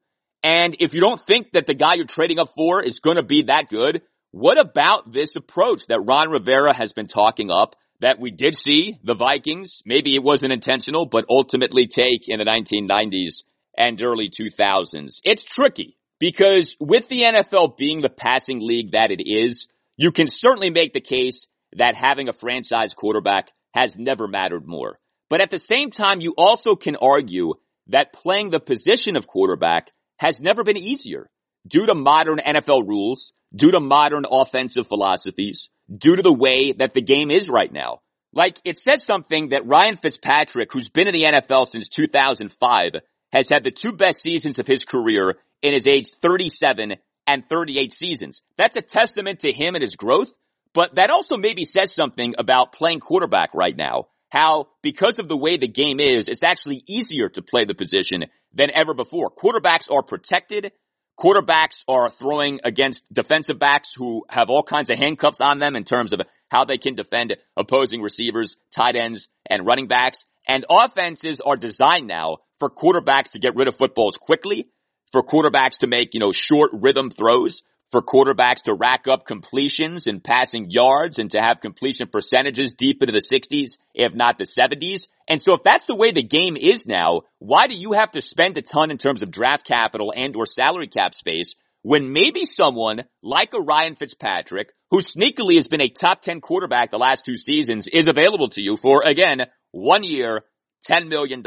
And if you don't think that the guy you're trading up for is going to be that good, what about this approach that Ron Rivera has been talking up that we did see the Vikings, maybe it wasn't intentional, but ultimately take in the 1990s and early 2000s? It's tricky because with the NFL being the passing league that it is, you can certainly make the case that having a franchise quarterback has never mattered more. But at the same time, you also can argue that playing the position of quarterback has never been easier due to modern NFL rules, due to modern offensive philosophies, due to the way that the game is right now. Like it says something that Ryan Fitzpatrick, who's been in the NFL since 2005, has had the two best seasons of his career in his age 37 and 38 seasons. That's a testament to him and his growth, but that also maybe says something about playing quarterback right now. How, because of the way the game is, it's actually easier to play the position than ever before. Quarterbacks are protected. Quarterbacks are throwing against defensive backs who have all kinds of handcuffs on them in terms of how they can defend opposing receivers, tight ends, and running backs. And offenses are designed now for quarterbacks to get rid of footballs quickly for quarterbacks to make, you know, short rhythm throws, for quarterbacks to rack up completions and passing yards and to have completion percentages deep into the 60s, if not the 70s. And so if that's the way the game is now, why do you have to spend a ton in terms of draft capital and or salary cap space when maybe someone like a Ryan Fitzpatrick, who sneakily has been a top 10 quarterback the last two seasons, is available to you for, again, one year, $10 million.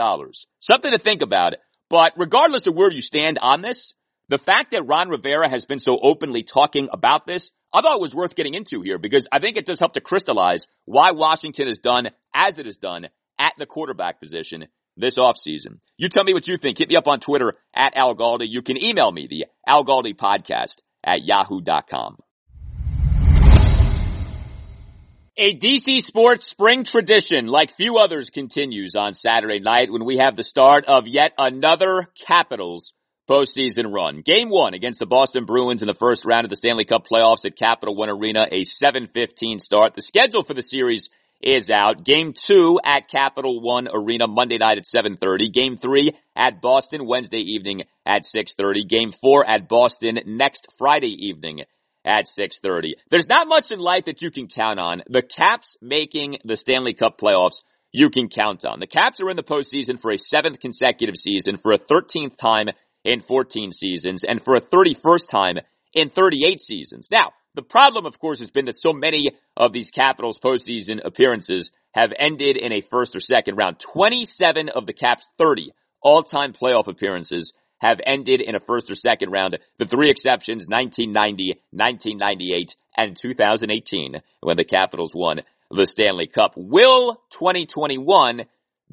Something to think about. But regardless of where you stand on this, The fact that Ron Rivera has been so openly talking about this, I thought it was worth getting into here because I think it does help to crystallize why Washington has done as it has done at the quarterback position this offseason. You tell me what you think. Hit me up on Twitter at Al Galdi. You can email me, the Al Galdi podcast at yahoo.com. A DC sports spring tradition, like few others, continues on Saturday night when we have the start of yet another Capitals postseason run. Game one against the Boston Bruins in the first round of the Stanley Cup playoffs at Capital One Arena, a 7-15 start. The schedule for the series is out. Game two at Capital One Arena Monday night at 7.30. Game three at Boston Wednesday evening at 6.30. Game four at Boston next Friday evening at 6.30. There's not much in life that you can count on. The Caps making the Stanley Cup playoffs you can count on. The Caps are in the postseason for a seventh consecutive season, for a 13th time in 14 seasons, and for a 31st time in 38 seasons. Now, the problem, of course, has been that so many of these Capitals postseason appearances have ended in a first or second round. 27 of the Caps 30 all-time playoff appearances have ended in a first or second round. The three exceptions, 1990, 1998, and 2018, when the Capitals won the Stanley Cup. Will 2021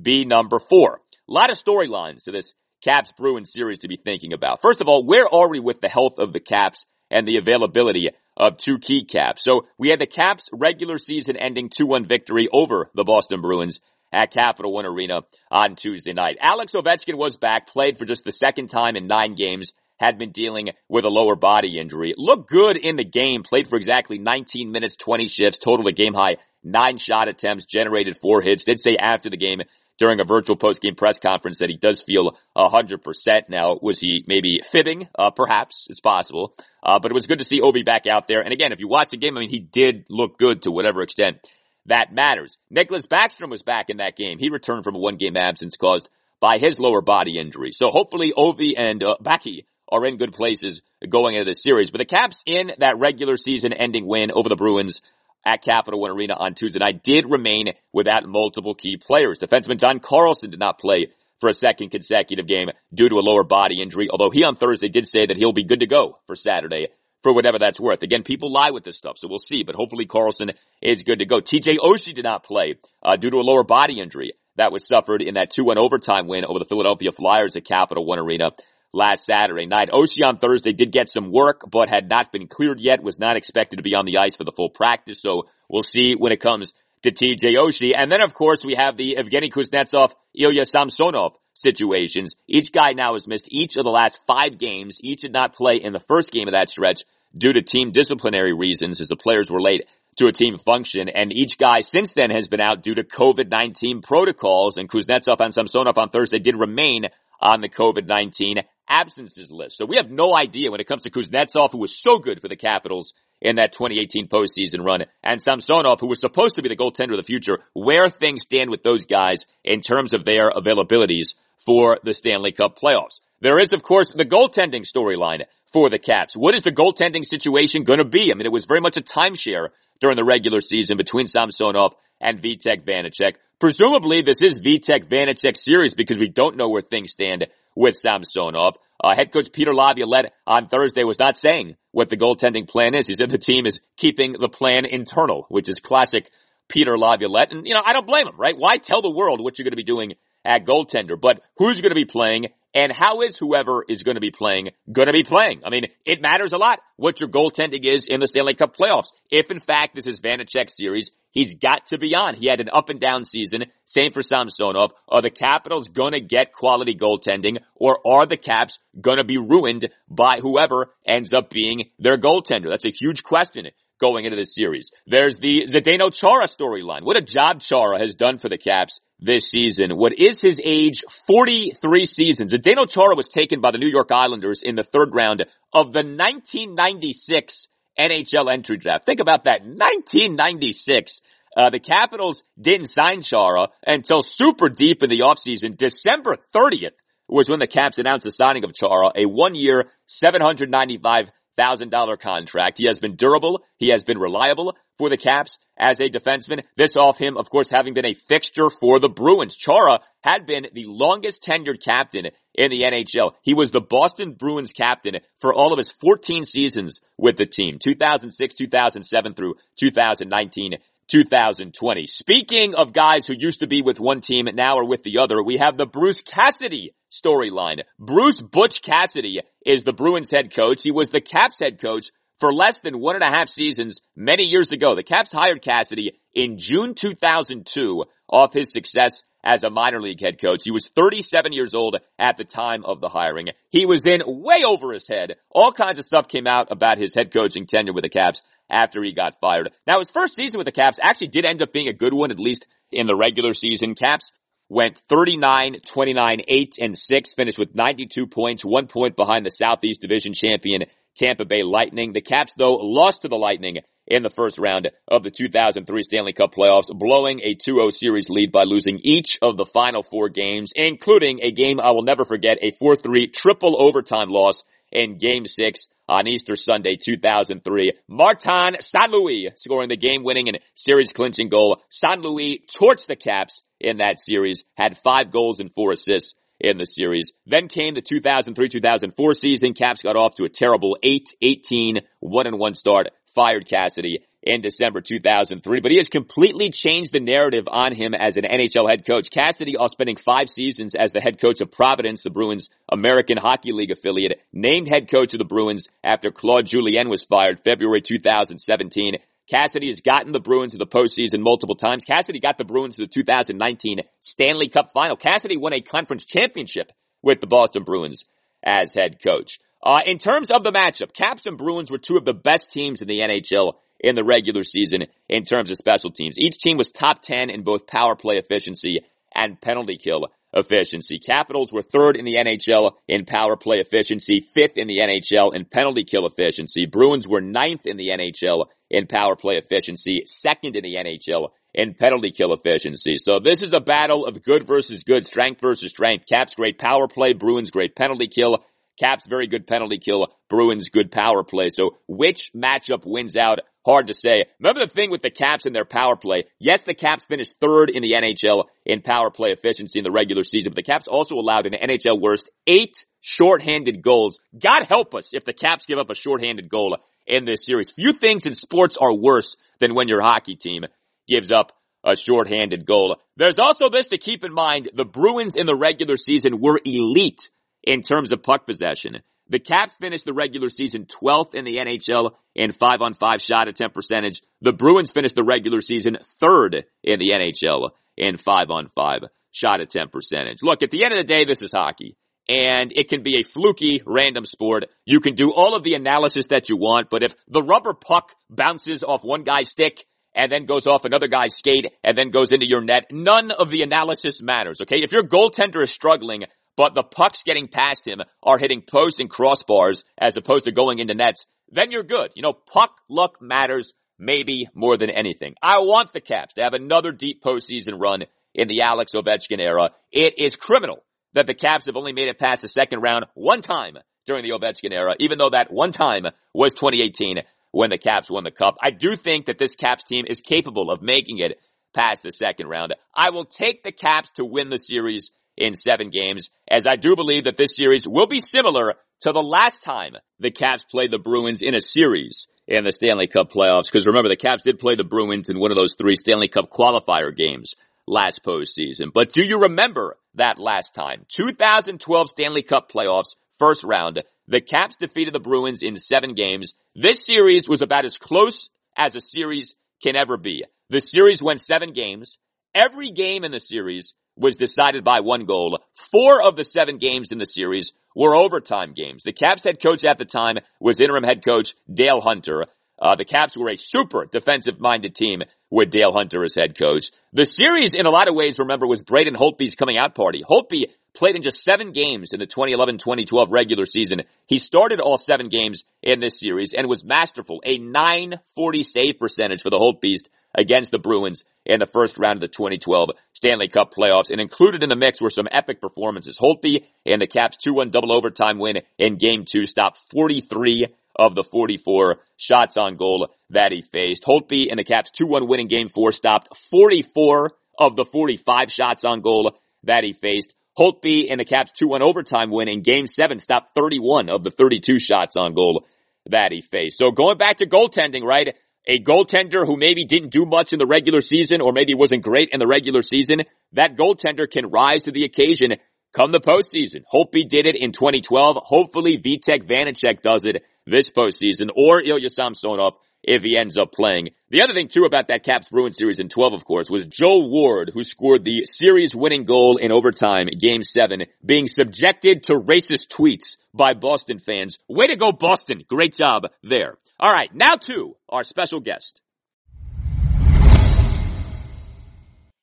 be number four? A lot of storylines to this Caps Bruins series to be thinking about. First of all, where are we with the health of the Caps and the availability of two key caps? So we had the Caps regular season ending 2-1 victory over the Boston Bruins at Capital One Arena on Tuesday night. Alex Ovechkin was back, played for just the second time in nine games, had been dealing with a lower body injury. Looked good in the game, played for exactly 19 minutes, 20 shifts, total a game high, nine shot attempts, generated four hits. Did say after the game during a virtual post-game press conference that he does feel 100% now. Was he maybe fibbing? Uh, perhaps. It's possible. Uh, but it was good to see Ovi back out there. And again, if you watch the game, I mean, he did look good to whatever extent that matters. Nicklas Backstrom was back in that game. He returned from a one game absence caused by his lower body injury. So hopefully Ovi and uh, Baki are in good places going into this series. But the Caps in that regular season ending win over the Bruins at Capital One Arena on Tuesday night did remain without multiple key players. Defenseman John Carlson did not play for a second consecutive game due to a lower body injury, although he on Thursday did say that he'll be good to go for Saturday for whatever that's worth. Again, people lie with this stuff, so we'll see, but hopefully Carlson is good to go. TJ Oshie did not play, uh, due to a lower body injury that was suffered in that 2-1 overtime win over the Philadelphia Flyers at Capital One Arena last Saturday night. Oshie on Thursday did get some work, but had not been cleared yet, was not expected to be on the ice for the full practice, so we'll see when it comes to TJ Oshie. And then of course we have the Evgeny Kuznetsov, Ilya Samsonov situations. Each guy now has missed each of the last five games. Each did not play in the first game of that stretch due to team disciplinary reasons as the players were late to a team function. And each guy since then has been out due to COVID-19 protocols and Kuznetsov and Samsonov on Thursday did remain on the COVID-19 absences list. So we have no idea when it comes to Kuznetsov, who was so good for the Capitals in that 2018 postseason run, and Samsonov, who was supposed to be the goaltender of the future, where things stand with those guys in terms of their availabilities for the Stanley Cup playoffs. There is, of course, the goaltending storyline for the Caps. What is the goaltending situation going to be? I mean, it was very much a timeshare during the regular season between Samsonov and Vitek Vanecek. Presumably, this is Vitek Vanecek series because we don't know where things stand with Samsonov. Uh, head coach Peter Laviolette on Thursday was not saying what the goaltending plan is. He said the team is keeping the plan internal, which is classic Peter Laviolette. And, you know, I don't blame him, right? Why tell the world what you're going to be doing at goaltender? But who's going to be playing and how is whoever is going to be playing going to be playing? I mean, it matters a lot what your goaltending is in the Stanley Cup playoffs. If in fact this is Vanecek series, he's got to be on. He had an up and down season. Same for Samsonov. Are the Capitals going to get quality goaltending or are the Caps going to be ruined by whoever ends up being their goaltender? That's a huge question going into this series. There's the Zdeno Chara storyline. What a job Chara has done for the Caps this season. What is his age? 43 seasons. Zdeno Chara was taken by the New York Islanders in the third round of the 1996 NHL entry draft. Think about that. 1996. Uh, the Capitals didn't sign Chara until super deep in the offseason. December 30th was when the Caps announced the signing of Chara, a one-year, 795 $100,000 contract. He has been durable. He has been reliable for the Caps as a defenseman. This off him, of course, having been a fixture for the Bruins. Chara had been the longest tenured captain in the NHL. He was the Boston Bruins captain for all of his 14 seasons with the team, 2006, 2007 through 2019. 2020. Speaking of guys who used to be with one team now are with the other, we have the Bruce Cassidy storyline. Bruce Butch Cassidy is the Bruins head coach. He was the Caps head coach for less than one and a half seasons many years ago. The Caps hired Cassidy in June 2002 off his success as a minor league head coach. He was 37 years old at the time of the hiring. He was in way over his head. All kinds of stuff came out about his head coaching tenure with the Caps after he got fired. Now his first season with the Caps actually did end up being a good one, at least in the regular season. Caps went 39, 29, 8, and 6, finished with 92 points, one point behind the Southeast Division champion Tampa Bay Lightning. The Caps, though, lost to the Lightning in the first round of the 2003 Stanley Cup playoffs, blowing a 2-0 series lead by losing each of the final four games, including a game I will never forget, a 4-3 triple overtime loss in game six on Easter Sunday 2003. Martin St. Louis scoring the game winning and series clinching goal. St. Louis torched the Caps in that series, had five goals and four assists in the series. Then came the 2003-2004 season. Caps got off to a terrible 8-18, 1-1 start, fired Cassidy in December 2003, but he has completely changed the narrative on him as an NHL head coach. Cassidy, while spending five seasons as the head coach of Providence, the Bruins American Hockey League affiliate, named head coach of the Bruins after Claude Julien was fired February 2017. Cassidy has gotten the Bruins to the postseason multiple times. Cassidy got the Bruins to the 2019 Stanley Cup final. Cassidy won a conference championship with the Boston Bruins as head coach. Uh, in terms of the matchup, Caps and Bruins were two of the best teams in the NHL in the regular season in terms of special teams. Each team was top 10 in both power play efficiency and penalty kill efficiency. Capitals were third in the NHL in power play efficiency, fifth in the NHL in penalty kill efficiency. Bruins were ninth in the NHL in power play efficiency, second in the NHL in penalty kill efficiency. So this is a battle of good versus good, strength versus strength. Caps great power play, Bruins great penalty kill. Caps very good penalty kill, Bruins good power play. So which matchup wins out? Hard to say. Remember the thing with the Caps and their power play? Yes, the Caps finished third in the NHL in power play efficiency in the regular season, but the Caps also allowed an NHL worst eight shorthanded goals. God help us if the Caps give up a shorthanded goal in this series. Few things in sports are worse than when your hockey team gives up a shorthanded goal. There's also this to keep in mind. The Bruins in the regular season were elite in terms of puck possession. The Caps finished the regular season 12th in the NHL in 5 on 5 shot attempt percentage. The Bruins finished the regular season 3rd in the NHL in 5 on 5 shot attempt percentage. Look, at the end of the day, this is hockey. And it can be a fluky, random sport. You can do all of the analysis that you want, but if the rubber puck bounces off one guy's stick and then goes off another guy's skate and then goes into your net, none of the analysis matters, okay? If your goaltender is struggling, but the pucks getting past him are hitting posts and crossbars as opposed to going into nets, then you're good. You know, puck luck matters maybe more than anything. I want the Caps to have another deep postseason run in the Alex Ovechkin era. It is criminal that the Caps have only made it past the second round one time during the Ovechkin era, even though that one time was 2018 when the Caps won the cup. I do think that this Caps team is capable of making it past the second round. I will take the Caps to win the series in seven games, as I do believe that this series will be similar to the last time the Caps played the Bruins in a series in the Stanley Cup playoffs. Because remember, the Caps did play the Bruins in one of those three Stanley Cup qualifier games last postseason. But do you remember that last time? 2012 Stanley Cup playoffs, first round. The Caps defeated the Bruins in seven games. This series was about as close as a series can ever be. The series went seven games. Every game in the series was decided by one goal. Four of the seven games in the series were overtime games. The Caps head coach at the time was interim head coach Dale Hunter. Uh, the Caps were a super defensive minded team with Dale Hunter as head coach. The series in a lot of ways, remember, was Braden Holtby's coming out party. Holtby played in just seven games in the 2011-2012 regular season. He started all seven games in this series and was masterful. A 940 save percentage for the Holtby's against the Bruins in the first round of the 2012 Stanley Cup playoffs. And included in the mix were some epic performances. Holtby and the Caps 2-1 double overtime win in game two stopped 43 of the 44 shots on goal that he faced. Holtby and the Caps 2-1 winning game four stopped 44 of the 45 shots on goal that he faced. Holtby and the Caps 2-1 overtime win in game seven stopped 31 of the 32 shots on goal that he faced. So going back to goaltending, right? A goaltender who maybe didn't do much in the regular season or maybe wasn't great in the regular season, that goaltender can rise to the occasion come the postseason. Holtby did it in 2012. Hopefully Vitek Vanecek does it this postseason or Ilya Samsonov if he ends up playing. The other thing too about that Caps Bruins series in 12, of course, was Joel Ward, who scored the series winning goal in overtime, game seven, being subjected to racist tweets by Boston fans. Way to go, Boston. Great job there. All right. Now to our special guest.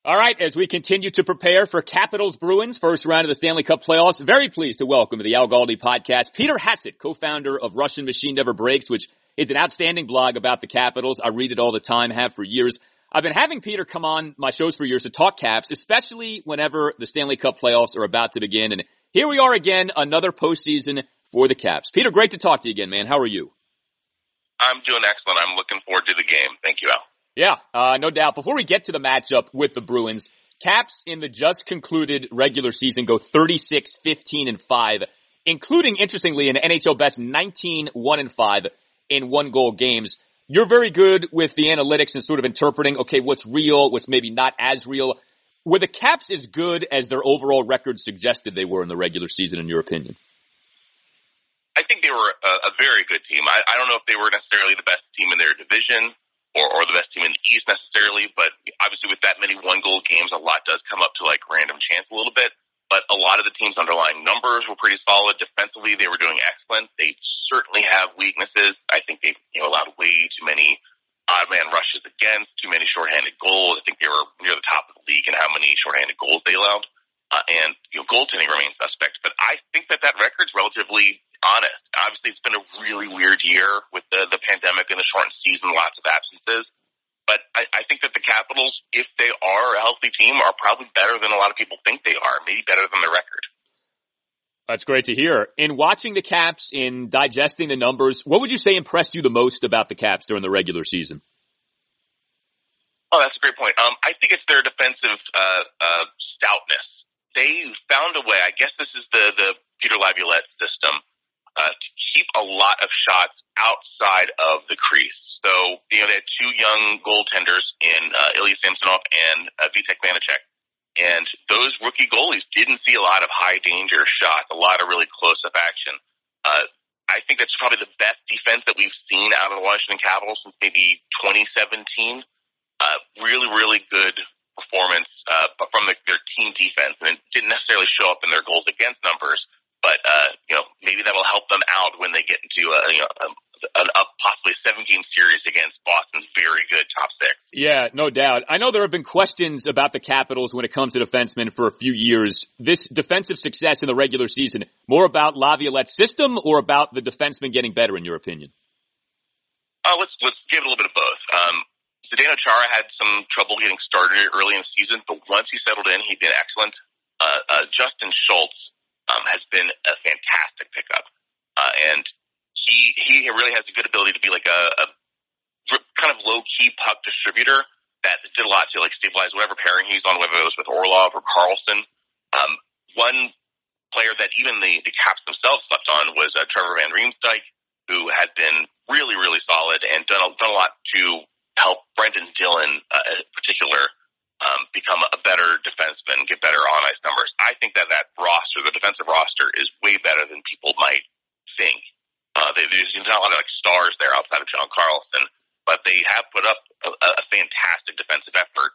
All right, as we continue to prepare for Capitals Bruins first round of the Stanley Cup playoffs, very pleased to welcome to the Al Galdi podcast Peter Hassett, co-founder of Russian Machine Never Breaks, which is an outstanding blog about the Capitals. I read it all the time, have for years. I've been having Peter come on my shows for years to talk Caps, especially whenever the Stanley Cup playoffs are about to begin. And here we are again, another postseason for the Caps. Peter, great to talk to you again, man. How are you? I'm doing excellent. I'm looking forward to the game. Thank you, Al. Yeah, uh, no doubt. Before we get to the matchup with the Bruins, Caps in the just concluded regular season go 36, 15, and 5, including, interestingly, an NHL best 19, 1 and 5 in one goal games. You're very good with the analytics and sort of interpreting, okay, what's real, what's maybe not as real. Were the Caps as good as their overall record suggested they were in the regular season, in your opinion? I think they were a, a very good team. I, I don't know if they were necessarily the best team in their division or, or the best team in the East necessarily, but obviously with that many one goal games, a lot does come up to like random chance a little bit. But a lot of the team's underlying numbers were pretty solid. Defensively, they were doing excellent. They certainly have weaknesses. I think they you know allowed way too many odd man rushes against, too many shorthanded goals. I think they were near the top of the league in how many shorthanded goals they allowed. Uh, and you know, goaltending remains suspect. But I think that that record's relatively honest. Obviously, it's been a really weird year with the the pandemic and the shortened season, lots of absences. But I, I think that the Capitals, if they are a healthy team, are probably better than a lot of people think they are. Maybe better than their record. That's great to hear. In watching the Caps, in digesting the numbers, what would you say impressed you the most about the Caps during the regular season? Oh, that's a great point. Um, I think it's their defensive uh, uh, stoutness. They found a way. I guess this is the the Peter Laviolette system uh, to keep a lot of shots outside of the crease. So, you know, they had two young goaltenders in uh, Ilya Samsonov and uh, Vitek Vanecek. And those rookie goalies didn't see a lot of high danger shots, a lot of really close up action. Uh, I think that's probably the best defense that we've seen out of the Washington Capitals since maybe 2017. Uh, really, really good performance uh, from the, their team defense, and it didn't necessarily show up in their goals against numbers but uh, you know maybe that will help them out when they get into a you know a, a, a possibly seven game series against Boston's very good top six. Yeah, no doubt. I know there have been questions about the Capitals when it comes to defensemen for a few years. This defensive success in the regular season, more about Laviolette's system or about the defensemen getting better, in your opinion? Uh, let's let's give it a little bit of both. Um, Zdeno Chara had some trouble getting started early in the season, but once he settled in, he did excellent. Uh, uh, Justin Schultz um, has been a fantastic pickup, uh, and he he really has a good ability to be like a, a kind of low key puck distributor that did a lot to like stabilize whatever pairing he's on, whether it was with Orlov or Carlson. Um, one player that even the, the Caps themselves slept on was uh, Trevor Van Riemsdyk, who had been really, really solid and done a, done a lot to help Brendan Dillon, uh, in particular, um, become a better defenseman, get better on ice numbers. I think that that roster, the defensive roster, is way better than people might think. Uh, they, there's not a lot of like stars there outside of John Carlson, but they have put up a, a fantastic defensive effort.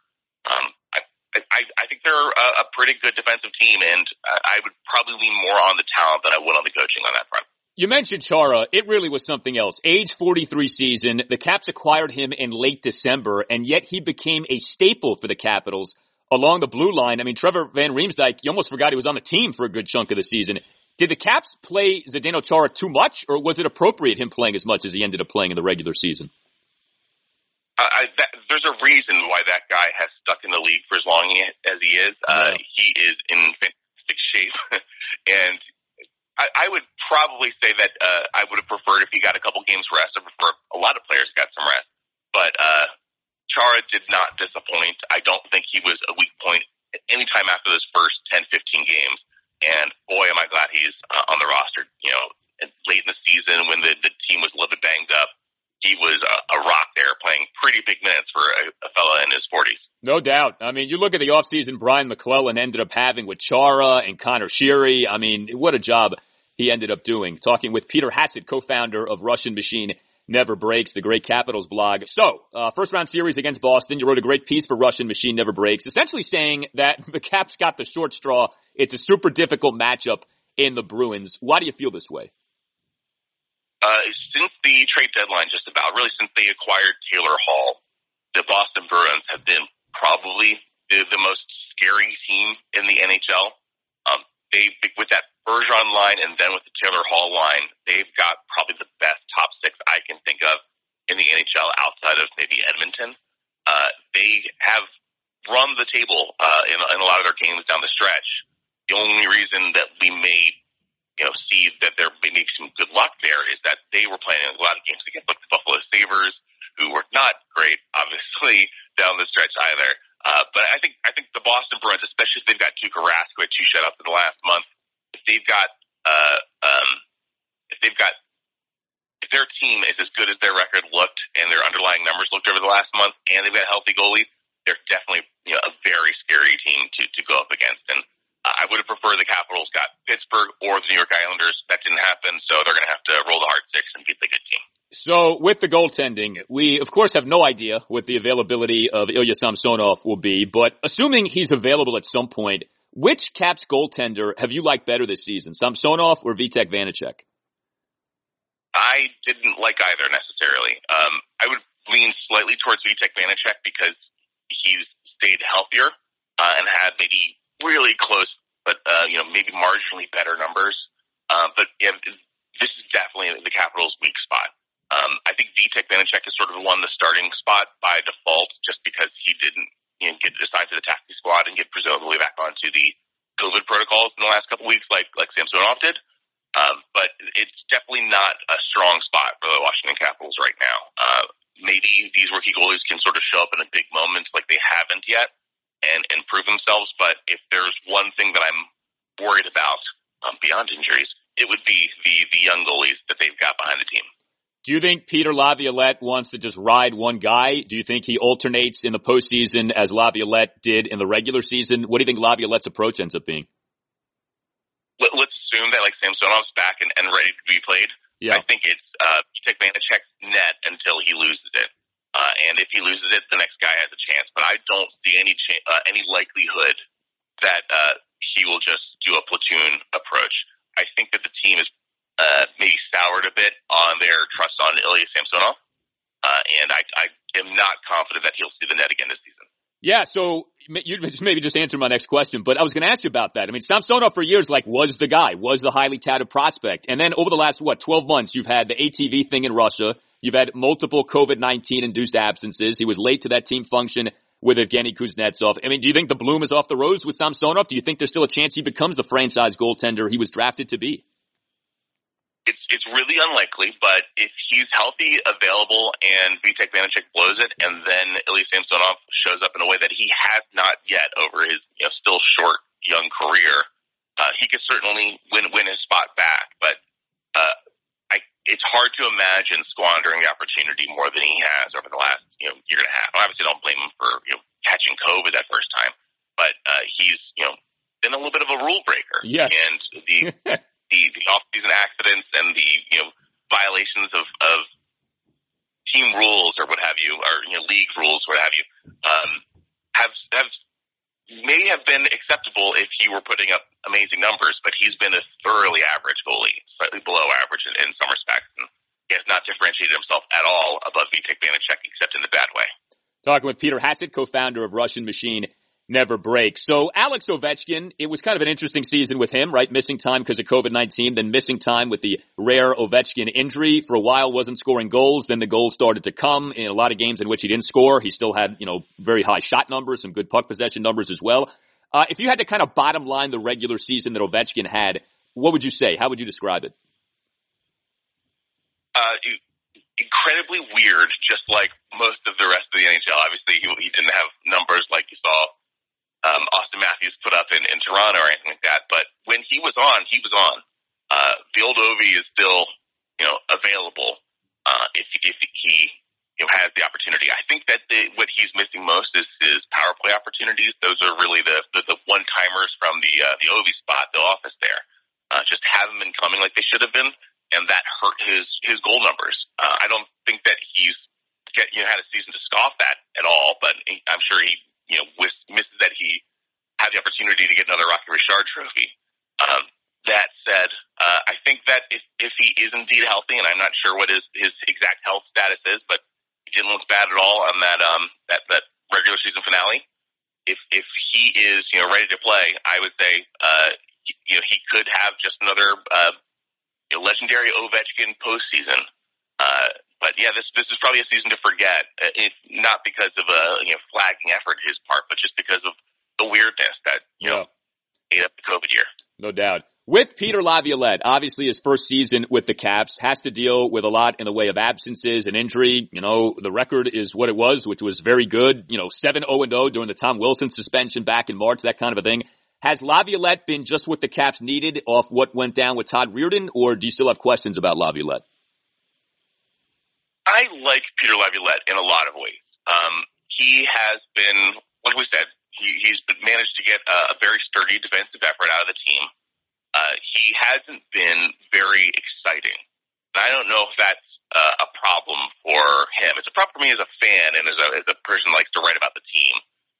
Um, I, I, I think they're a, a pretty good defensive team, and I would probably lean more on the talent than I would on the coaching on that front. You mentioned Chara. It really was something else. Age 43 season. The Caps acquired him in late December, and yet he became a staple for the Capitals along the blue line. I mean, Trevor Van Riemsdyk, you almost forgot he was on the team for a good chunk of the season. Did the Caps play Zdeno Chara too much, or was it appropriate him playing as much as he ended up playing in the regular season? I, that, there's a reason why that guy has stuck in the league for as long as he is. Uh, he is in fantastic shape, and I, I would probably say that uh, I would have preferred if he got a couple games rest. I prefer a lot of players got some rest, but uh, Chara did not disappoint. I don't think he was a weak point anytime after those first 10, 15 games. And boy, am I glad he's uh, on the roster. You know, late in the season when the, the team was a little bit banged up, he was a, a rock there playing pretty big minutes for a, a fella in his 40s. No doubt. I mean, you look at the offseason Brian MacLellan ended up having with Chara and Conor Sheary. I mean, what a job he ended up doing. Talking with Peter Hassett, co-founder of Russian Machine Never Breaks, the great Capitals blog. So, uh, first round series against Boston. You wrote a great piece for Russian Machine Never Breaks, essentially saying that the Caps got the short straw. It's a super difficult matchup in the Bruins. Why do you feel this way? Uh, since the trade deadline, just about really since they acquired Taylor Hall, the Boston Bruins have been probably the, the most scary team in the NHL. They with that Bergeron line and then with the Taylor Hall line, they've got probably the best top six I can think of in the NHL outside of maybe Edmonton. Uh, they have run the table uh, in, in a lot of their games down the stretch. The only reason that we may, you know, see that there may be some good luck there is that they were playing a lot of games against like the Buffalo Sabres, who were not great, obviously, down the stretch either. Uh, but I think I think the Boston Bruins, especially if they've got Tuukka Rask, which you shut up in the last month, if they've got uh, um, if they've got if their team is as good as their record looked and their underlying numbers looked over the last month, and they've got healthy goalies, they're definitely you know a very scary team to to go up against. And I would have preferred the Capitals got Pittsburgh or the New York Islanders. That didn't happen, so they're going to have to roll the hard six and beat the good team. So with the goaltending, we of course have no idea what the availability of Ilya Samsonov will be, but assuming he's available at some point, which Caps goaltender have you liked better this season, Samsonov or Vitek Vanecek? I didn't like either necessarily. Um, I would lean slightly towards Vitek Vanecek because he's stayed healthier uh, and had maybe really close, but uh, you know maybe marginally better numbers. Uh, but yeah, this is definitely the Capitals' weak spot. Um, I think Vitek Vanecek has sort of won the starting spot by default just because he didn't you know, get assigned to the taxi squad and get presumably back onto the COVID protocols in the last couple weeks like, like Samsonov did. Um, but it's definitely not a strong spot for the Washington Capitals right now. Uh, maybe these rookie goalies can sort of show up in a big moments like they haven't yet and, and prove themselves. But if there's one thing that I'm worried about um, beyond injuries, it would be the, the young goalies that they've got behind the team. Do you think Peter Laviolette wants to just ride one guy? Do you think he alternates in the postseason as Laviolette did in the regular season? What do you think Laviolette's approach ends up being? Let, us assume that like Samsonov's back and, and ready to be played. Yeah. I think it's uh, take Vanecek's net until he loses it, uh, and if he loses it, the next guy has a chance. But I don't see any cha- uh, any likelihood that uh, he will just do a platoon approach. I think that the team is uh, maybe soured a bit on their trust on Ilya Samsonov. Uh, and I, I am not confident that he'll see the net again this season. Yeah, so you maybe just answered my next question, but I was going to ask you about that. I mean, Samsonov for years, like, was the guy, was the highly touted prospect. And then over the last, what, 12 months, you've had the ATV thing in Russia. You've had multiple COVID-19 induced absences. He was late to that team function with Evgeny Kuznetsov. I mean, do you think the bloom is off the rose with Samsonov? Do you think there's still a chance he becomes the franchise goaltender he was drafted to be? it's it's really unlikely, but if he's healthy, available, and Vitek Vanecek blows it, and then Ilya Samsonov shows up in a way that he has not yet over his you know, still short young career, uh, he could certainly win win his spot back. But uh, it's hard to imagine squandering the opportunity more than he has over the last you know year and a half. I obviously don't blame him for you know catching COVID that first time, but uh, he's you know been a little bit of a rule breaker. Yes. and the the, the off-season accidents and the you know violations of, of team rules or what have you, or you know league rules, what have you, um, have have may have been acceptable if he were putting up amazing numbers, but he's been a thoroughly average goalie, slightly below average in, in some respects, and he has not differentiated himself at all above Vitek Vanecek, except in the bad way. Talking with Peter Hassett, co-founder of Russian Machine never breaks. So Alex Ovechkin, it was kind of an interesting season with him, right? Missing time because of COVID-19, then missing time with the rare Ovechkin injury. For a while wasn't scoring goals, then the goals started to come in a lot of games in which he didn't score. He still had, you know, very high shot numbers, some good puck possession numbers as well. Uh, if you had to kind of bottom line the regular season that Ovechkin had, what would you say? How would you describe it? Uh, incredibly weird, just like most of the rest of the NHL. Obviously, he, he didn't have numbers like you saw um, Auston Matthews put up in, in Toronto or anything like that. But when he was on, he was on. Uh, the old Ovi is still, you know, available uh, if if he you know has the opportunity. I think that the, what he's missing most is his power play opportunities. Those are really the the, the one timers from the uh, the Ovi spot, the office there. Uh, just haven't been coming like they should have been, and that hurt his his goal numbers. Uh, I don't think that he's get, you know had a season to scoff at at all, but he, I'm sure he you know wish, misses that he had the opportunity to get another Rocket Richard trophy. Um, that said, uh, I think that if, if he is indeed healthy, and I'm not sure what his, his exact health status is, but he didn't look bad at all on that um that that regular season finale. If if he is you know ready to play, I would say uh you know he could have just another uh legendary Ovechkin postseason. Uh, but yeah, this this is probably a season to forget. Uh, if not because of a you know flagging effort his part, but just because of the weirdness that you yeah. know ate up the COVID year. No doubt with Peter Laviolette, obviously his first season with the Caps has to deal with a lot in the way of absences and injury. You know, the record is what it was, which was very good. You know, 7-0 0 during the Tom Wilson suspension back in March, that kind of a thing. Has Laviolette been just what the Caps needed off what went down with Todd Reirden, or do you still have questions about Laviolette? I like Peter Laviolette in a lot of ways. Um, he has been, like we said, he, he's been managed to get a, a very sturdy defensive effort out of the team uh, he hasn't been very exciting. And I don't know if that's uh, a problem for him. It's a problem for me as a fan and as a, as a person who likes to write about the team.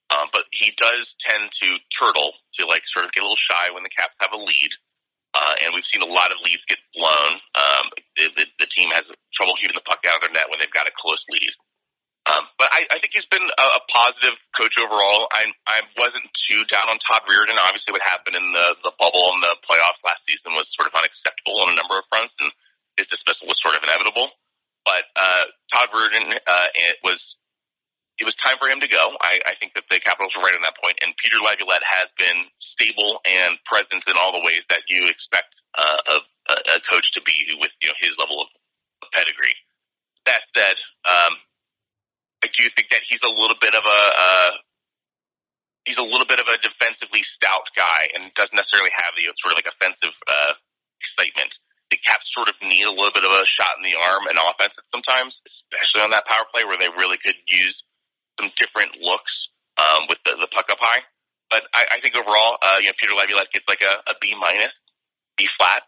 Um, but he does tend to turtle, to like sort of get a little shy when the Caps have a lead. Uh, and we've seen a lot of leads get blown. Um, the, the, the trouble keeping the puck out of their net when they've got a close lead. Um, but I, I think he's been a, a positive coach overall. I, I wasn't too down on Todd Reirden. Obviously, what happened in the, the bubble and the playoffs last season was sort of unacceptable on a number of fronts, and his dismissal was sort of inevitable. But uh, Todd Reirden, uh, it was it was time for him to go. I, I think that the Capitals were right on that point. point, and Peter Laviolette has been stable and present in all the ways that you expect uh, a, a coach to be with you know his level of pedigree. That said, um, I do think that he's a little bit of a uh, he's a little bit of a defensively stout guy and doesn't necessarily have the sort of like offensive uh, excitement. The Caps sort of need a little bit of a shot in the arm and offense sometimes, especially on that power play where they really could use some different looks um, with the, the puck up high. But I, I think overall, uh, you know, Peter Laviolette gets like a, a B minus, B flat.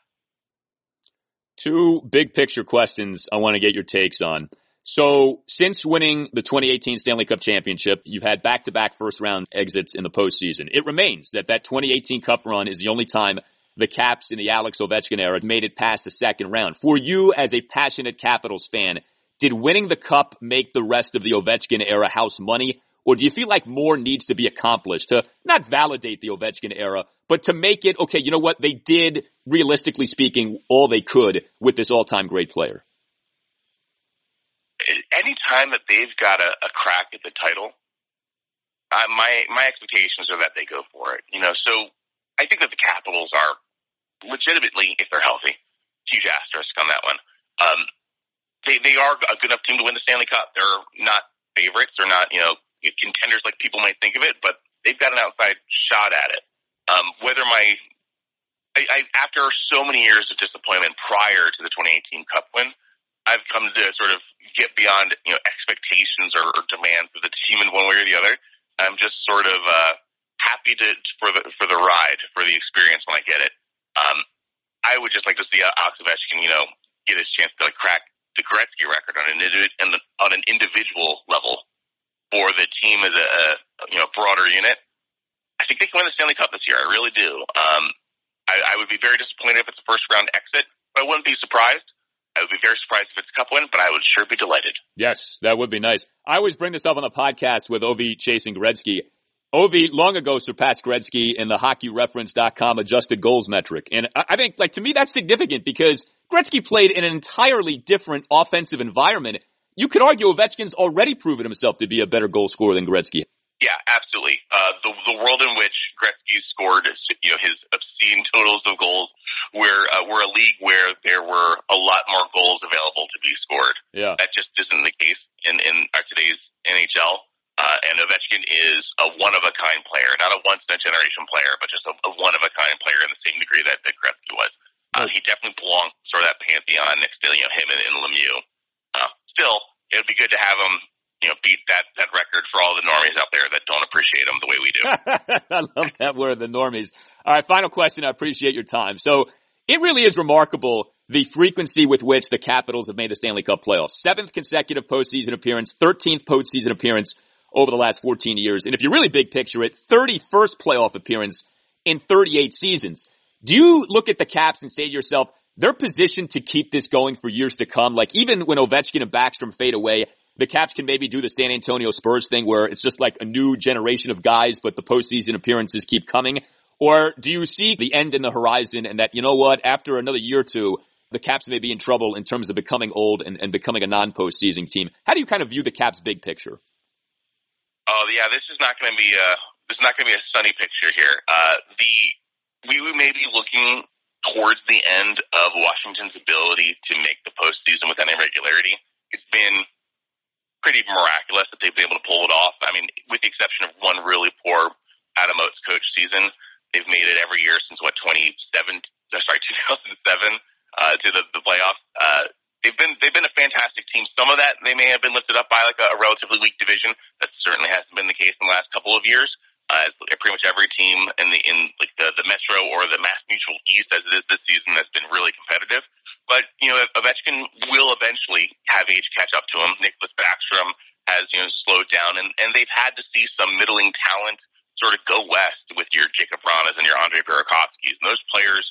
Two big picture questions I want to get your takes on. So since winning the 2018 Stanley Cup championship, you've had back-to-back first round exits in the postseason. It remains that that 2018 Cup run is the only time the Caps in the Alex Ovechkin era made it past the second round. For you as a passionate Capitals fan, did winning the Cup make the rest of the Ovechkin era house money? Or do you feel like more needs to be accomplished to not validate the Ovechkin era, but to make it, okay, you know what? They did, realistically speaking, all they could with this all-time great player any time that they've got a, a crack at the title, uh, my my expectations are that they go for it. You know, so I think that the Capitals are legitimately, if they're healthy, huge asterisk on that one. Um, they they are a good enough team to win the Stanley Cup. They're not favorites. They're not you know contenders like people might think of it, but they've got an outside shot at it. Um, whether my I, I, after so many years of disappointment prior to the 2018 Cup win, I've come to sort of get beyond you know expectations or, or demands of the team in one way or the other. I'm just sort of uh, happy to for the for the ride for the experience when I get it. Um, I would just like to see Alex Ovechkin, you know, get his chance to like crack the Gretzky record on an individual, on an individual level for the team as a, a you know broader unit. I think they can win the Stanley Cup this year. I really do. Um, I, I would be very disappointed if it's a first round exit, but I wouldn't be surprised. I would be very surprised if it's a cup win, but I would sure be delighted. Yes, that would be nice. I always bring this up on the podcast with Ovi chasing Gretzky. Ovi long ago surpassed Gretzky in the hockeyreference.com adjusted goals metric. And I think, like, to me, that's significant because Gretzky played in an entirely different offensive environment. You could argue Ovechkin's already proven himself to be a better goal scorer than Gretzky. Yeah, absolutely. Uh, the, the world in which Gretzky scored, you know, his obscene totals of goals we're uh, we're a league where there were a lot more goals available to be scored. Yeah. That just isn't the case in in our today's NHL. Uh, and Ovechkin is a one of a kind player, not a once in a generation player, but just a, a one of a kind player in the same degree that Dick Gretzky was. Uh, he definitely belongs sort of that pantheon next to you know him and, and Lemieux. Still, it would be good to have him you know, beat that, that record for all the normies out there that don't appreciate him the way we do. I love that word, the normies. All right, final question. I appreciate your time. So it really is remarkable the frequency with which the Capitals have made the Stanley Cup playoffs. Seventh consecutive postseason appearance, 13th postseason appearance over the last 14 years. And if you really big picture it, 31st playoff appearance in 38 seasons. Do you look at the Caps and say to yourself, they're positioned to keep this going for years to come? Like even when Ovechkin and Backstrom fade away, the Caps can maybe do the San Antonio Spurs thing where it's just like a new generation of guys, but the postseason appearances keep coming? Or do you see the end in the horizon and that, you know what, after another year or two, the Caps may be in trouble in terms of becoming old and, and becoming a non-postseason team? How do you kind of view the Caps big picture? Oh yeah, this is not going to be a this is not going to be a sunny picture here. Uh, the we, we may be looking towards the end of Washington's ability to make the postseason with any regularity. It's been pretty miraculous that they've been able to pull it off. I mean, with the exception of one really poor Adam Oates coach season, they've made it every year since what 27, sorry, 2007 uh, to the, the playoffs. Uh, they've been they've been a fantastic team. Some of that they may have been lifted up by like a, a relatively weak division. That certainly hasn't been the case in the last couple of years. Uh, pretty much every team in the in like the the Metro or the Mass Mutual East as it is this season has been really competitive. But you know, Ovechkin will eventually have age catch up to him. Nicklas Backstrom has you know slowed down, and and they've had to see some middling talent sort of go west with your Jakub Vranas and your Andre Burakovskys. And those players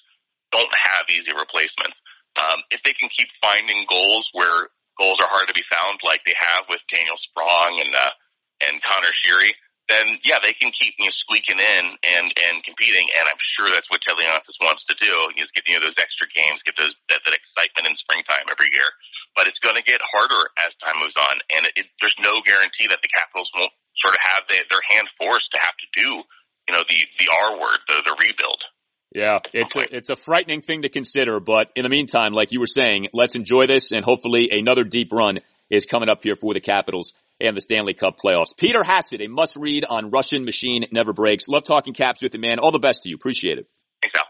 don't have easy replacements. Um, if they can keep finding goals where goals are hard to be found, like they have with Daniel Sprong and uh, and Conor Sheary, then yeah, they can keep you know, squeaking in and and competing. And I'm sure that's what Ted Leonsis wants to do is get you know those extra games, get those that, that excitement in springtime every year. But it's going to get harder as time moves on, and it, it, there's no guarantee that the Capitals won't sort of have the, their hand forced to have to do you know the the R word, the the rebuild. Yeah, it's a, it's a frightening thing to consider, but in the meantime, like you were saying, let's enjoy this and hopefully another deep run is coming up here for the Capitals and the Stanley Cup playoffs. Peter Hassett, a must read on Russian Machine Never Breaks. Love talking caps with you, man. All the best to you. Appreciate it. Thanks, Al.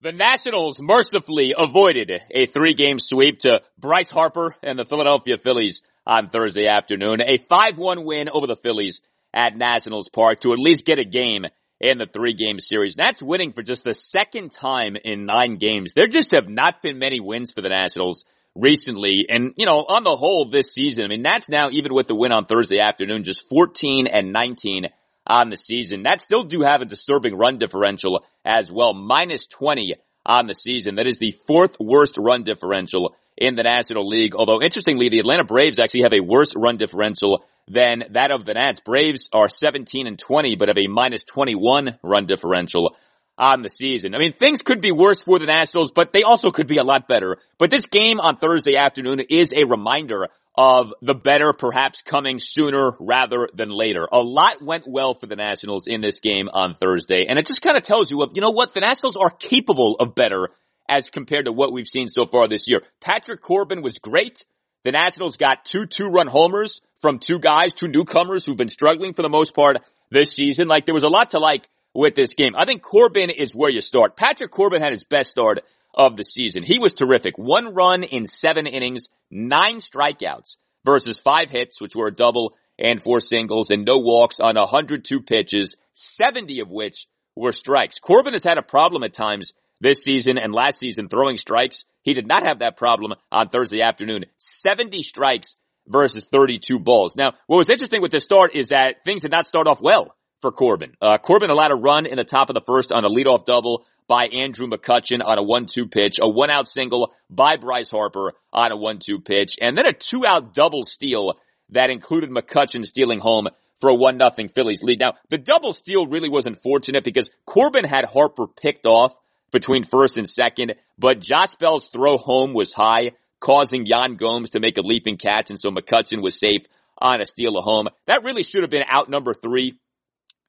The Nationals mercifully avoided a three game sweep to Bryce Harper and the Philadelphia Phillies on Thursday afternoon. A 5-1 win over the Phillies at Nationals Park to at least get a game in the three game series. That's winning for just the second time in nine games. There just have not been many wins for the Nationals recently. And, you know, on the whole this season, I mean, that's now even with the win on Thursday afternoon, just 14 and 19 on the season. That still do have a disturbing run differential as well. Minus 20 on the season. That is the fourth worst run differential in the National League. Although interestingly, the Atlanta Braves actually have a worse run differential than that of the Nats. Braves are 17 and 20, but have a minus 21 run differential on the season. I mean, things could be worse for the Nationals, but they also could be a lot better. But this game on Thursday afternoon is a reminder of the better perhaps coming sooner rather than later. A lot went well for the Nationals in this game on Thursday, and it just kind of tells you of, you know what, the Nationals are capable of better as compared to what we've seen so far this year. Patrick Corbin was great. The Nationals got two two-run homers from two guys, two newcomers who've been struggling for the most part this season. Like there was a lot to like with this game. I think Corbin is where you start. Patrick Corbin had his best start of the season. He was terrific. One run in seven innings, nine strikeouts versus five hits, which were a double and four singles and no walks on 102 pitches, 70 of which were strikes. Corbin has had a problem at times this season and last season throwing strikes. He did not have that problem on Thursday afternoon. 70 strikes versus 32 balls. Now, what was interesting with this start is that things did not start off well for Corbin. Uh, Corbin allowed a run in the top of the first on a leadoff double by Andrew McCutchen on a 1-2 pitch, a one-out single by Bryce Harper on a 1-2 pitch, and then a two-out double steal that included McCutchen stealing home for a 1-0 Phillies lead. Now, the double steal really was unfortunate because Corbin had Harper picked off between first and second, but Josh Bell's throw home was high, causing Yan Gomes to make a leaping catch, and so McCutchen was safe on a steal of home. That really should have been out number three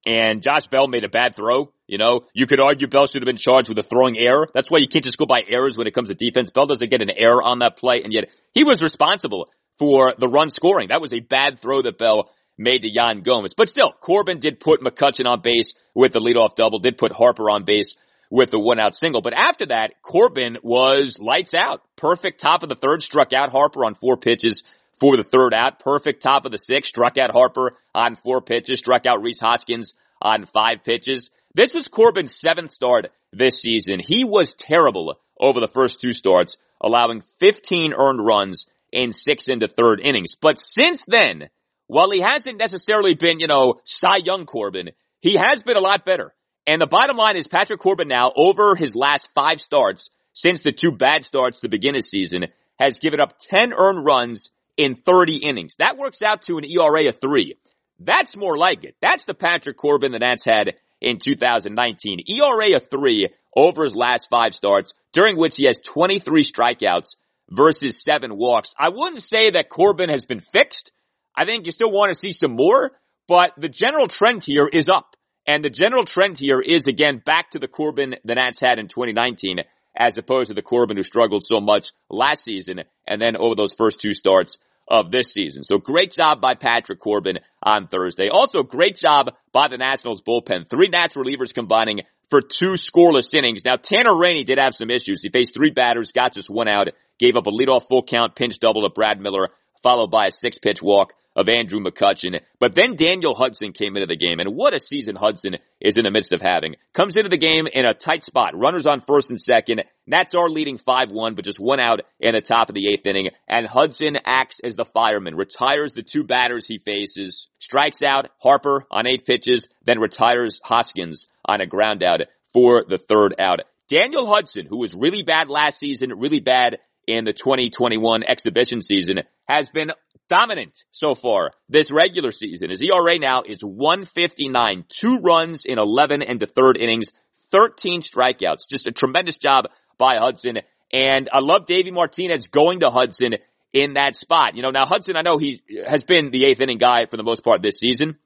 and Josh Bell made a bad throw. You know, you could argue Bell should have been charged with a throwing error. That's why you can't just go by errors when it comes to defense. Bell doesn't get an error on that play, and yet he was responsible for the run scoring. That was a bad throw that Bell made to Yan Gomes. But still, Corbin did put McCutchen on base with the leadoff double, did put Harper on base with the one out single. But after that, Corbin was lights out. Perfect top of the third, struck out Harper on four pitches for the third out. Perfect top of the sixth, struck out Harper on four pitches, struck out Rhys Hoskins on five pitches. This was Corbin's seventh start this season. He was terrible over the first two starts, allowing 15 earned runs in six into third innings. But since then, while he hasn't necessarily been, you know, Cy Young Corbin, he has been a lot better. And the bottom line is Patrick Corbin now, over his last five starts, since the two bad starts to begin his season, has given up 10 earned runs in 30 innings. That works out to an ERA of three. That's more like it. That's the Patrick Corbin the Nats had in 2019. ERA of three over his last five starts, during which he has 23 strikeouts versus seven walks. I wouldn't say that Corbin has been fixed. I think you still want to see some more, but the general trend here is up. And the general trend here is again back to the Corbin the Nats had in 2019 as opposed to the Corbin who struggled so much last season and then over those first two starts of this season. So great job by Patrick Corbin on Thursday. Also great job by the Nationals bullpen. Three Nats relievers combining for two scoreless innings. Now Tanner Rainey did have some issues. He faced three batters, got just one out, gave up a leadoff full count pinch double to Brad Miller, followed by a six pitch walk of Andrew McCutchen. But then Daniel Hudson came into the game, and what a season Hudson is in the midst of having. Comes into the game in a tight spot. Runners on first and second. Nats are leading 5-1, but just one out in the top of the eighth inning. And Hudson acts as the fireman, retires the two batters he faces, strikes out Harper on eight pitches, then retires Hoskins on a ground out for the third out. Daniel Hudson, who was really bad last season, really bad in the 2021 exhibition season, has been dominant so far this regular season. His ERA now is 159, two runs in 11 and the third innings, 13 strikeouts. Just a tremendous job by Hudson. And I love Davey Martinez going to Hudson in that spot. You know, now Hudson, I know he has been the eighth inning guy for the most part this season,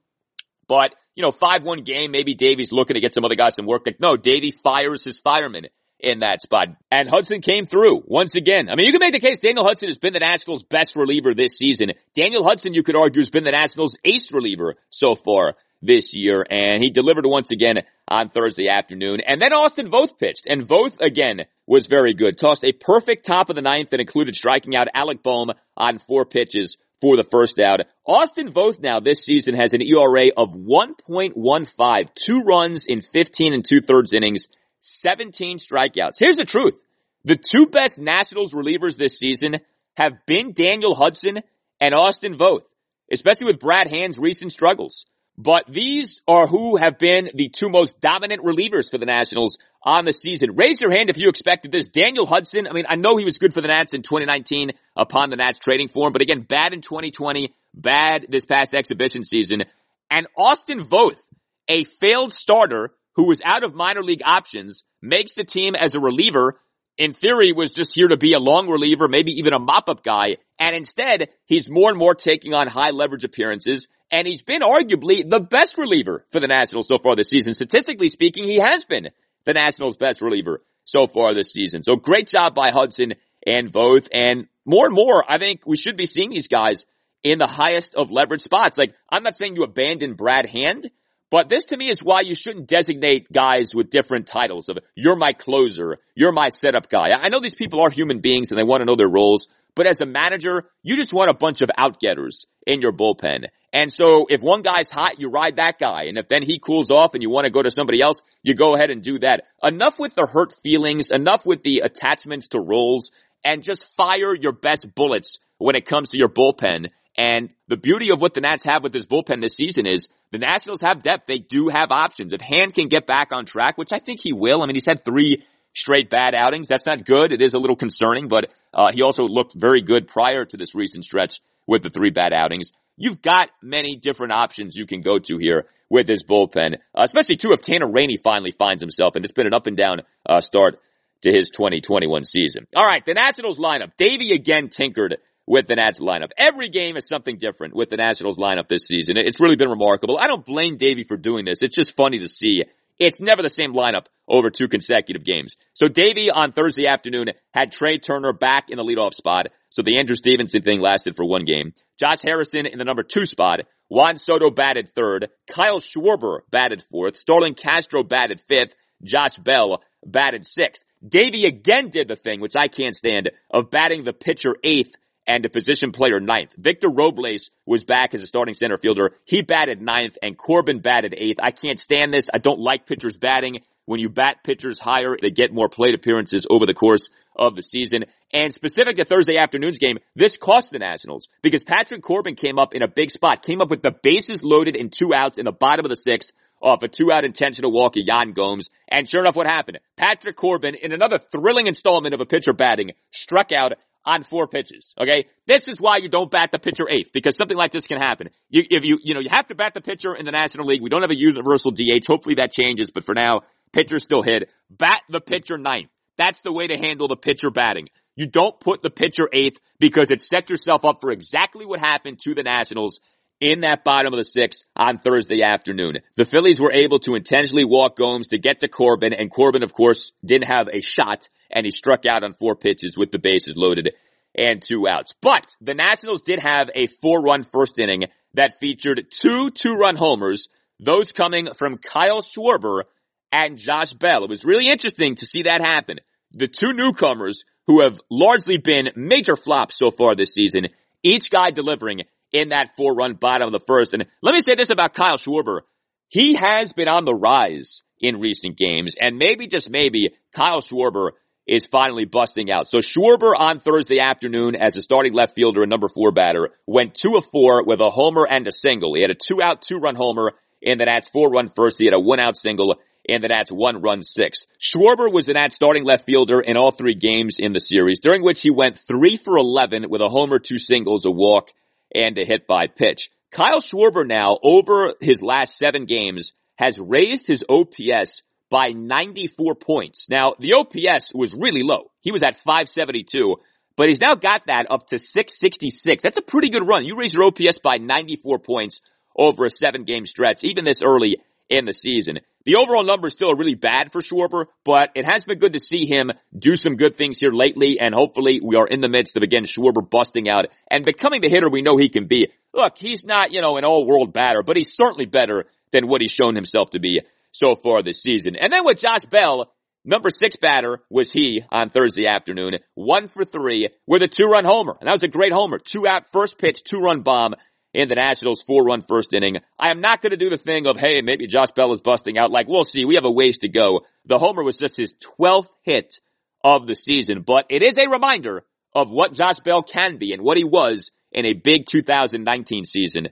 but you know, 5-1 game, maybe Davey's looking to get some other guys some work. Like, No, Davey fires his fireman in that spot. And Hudson came through once again. I mean, you can make the case Daniel Hudson has been the Nationals' best reliever this season. Daniel Hudson, you could argue, has been the Nationals' ace reliever so far this year, and he delivered once again on Thursday afternoon. And then Austin Voth pitched, and Voth again was very good. Tossed a perfect top of the ninth that included striking out Alec Bohm on four pitches for the first out. Austin Voth now this season has an ERA of 1.15, two runs in 15 and two thirds innings 17 strikeouts. Here's the truth. The two best Nationals relievers this season have been Daniel Hudson and Austin Voth, especially with Brad Hand's recent struggles. But these are who have been the two most dominant relievers for the Nationals on the season. Raise your hand if you expected this. Daniel Hudson, I mean, I know he was good for the Nats in 2019 upon the Nats trading for him, but again, bad in 2020, bad this past exhibition season. And Austin Voth, a failed starter who was out of minor league options, makes the team as a reliever. In theory, was just here to be a long reliever, maybe even a mop-up guy. And instead, he's more and more taking on high leverage appearances. And he's been arguably the best reliever for the Nationals so far this season. Statistically speaking, he has been the Nationals' best reliever so far this season. So great job by Hudson and Voth. And more and more, I think we should be seeing these guys in the highest of leverage spots. Like, I'm not saying you abandon Brad Hand, but this to me is why you shouldn't designate guys with different titles of, you're my closer, you're my setup guy. I know these people are human beings and they want to know their roles, but as a manager, you just want a bunch of outgetters in your bullpen. And so if one guy's hot, you ride that guy. And if then he cools off and you want to go to somebody else, you go ahead and do that. Enough with the hurt feelings, enough with the attachments to roles, and just fire your best bullets when it comes to your bullpen and the beauty of what the Nats have with this bullpen this season is the Nationals have depth. They do have options. If Hand can get back on track, which I think he will. I mean, he's had three straight bad outings. That's not good. It is a little concerning, but uh, he also looked very good prior to this recent stretch with the three bad outings. You've got many different options you can go to here with this bullpen, uh, especially too if Tanner Rainey finally finds himself, and it's been an up and down uh, start to his 2021 season. All right, the Nationals lineup. Davey again tinkered with the Nats lineup. Every game is something different with the Nationals lineup this season. It's really been remarkable. I don't blame Davey for doing this. It's just funny to see. It's never the same lineup over two consecutive games. So Davey on Thursday afternoon had Trea Turner back in the leadoff spot. So the Andrew Stevenson thing lasted for one game. Josh Harrison in the number two spot. Juan Soto batted third. Kyle Schwarber batted fourth. Starlin Castro batted fifth. Josh Bell batted sixth. Davey again did the thing, which I can't stand, of batting the pitcher eighth and a position player ninth. Victor Robles was back as a starting center fielder. He batted ninth and Corbin batted eighth. I can't stand this. I don't like pitchers batting. When you bat pitchers higher, they get more plate appearances over the course of the season. And specific to Thursday afternoon's game, this cost the Nationals because Patrick Corbin came up in a big spot, came up with the bases loaded in two outs in the bottom of the sixth off a two out intentional walk of Yan Gomes. And sure enough, what happened? Patrick Corbin, in another thrilling installment of a pitcher batting, struck out on four pitches. Okay. This is why you don't bat the pitcher eighth because something like this can happen. You, if you, you know, you have to bat the pitcher in the National League. We don't have a universal DH. Hopefully that changes, but for now, pitcher still hit. Bat the pitcher ninth. That's the way to handle the pitcher batting. You don't put the pitcher eighth because it sets yourself up for exactly what happened to the Nationals in that bottom of the sixth on Thursday afternoon. The Phillies were able to intentionally walk Gomes to get to Corbin, and Corbin, of course, didn't have a shot, and he struck out on four pitches with the bases loaded and two outs. But the Nationals did have a four-run first inning that featured two two-run homers, those coming from Kyle Schwarber and Josh Bell. It was really interesting to see that happen. The two newcomers who have largely been major flops so far this season, each guy delivering in that four run bottom of the first. And let me say this about Kyle Schwarber. He has been on the rise in recent games and maybe just maybe Kyle Schwarber is finally busting out. So Schwarber on Thursday afternoon as a starting left fielder and number four batter went two of four with a homer and a single. He had a two out, two run homer in the Nats four run first. He had a one out single in the Nats one run six. Schwarber was the Nats starting left fielder in all three games in the series, during which he went three for 11 with a homer, two singles, a walk, and a hit by pitch. Kyle Schwarber now, over his last seven games, has raised his OPS by 94 points. Now, the OPS was really low. He was at 572, but he's now got that up to 666. That's a pretty good run. You raise your OPS by 94 points over a seven game stretch, even this early in the season. The overall numbers still are really bad for Schwarber, but it has been good to see him do some good things here lately, and hopefully we are in the midst of again Schwarber busting out and becoming the hitter we know he can be. Look, he's not, you know, an all-world batter, but he's certainly better than what he's shown himself to be so far this season. And then with Josh Bell, number six batter was he on Thursday afternoon, one for three with a two-run homer. And that was a great homer. Two out, first pitch, two-run bomb in the Nationals four run first inning. I am not going to do the thing of, hey, maybe Josh Bell is busting out. Like, we'll see. We have a ways to go. The homer was just his 12th hit of the season, but it is a reminder of what Josh Bell can be and what he was in a big 2019 season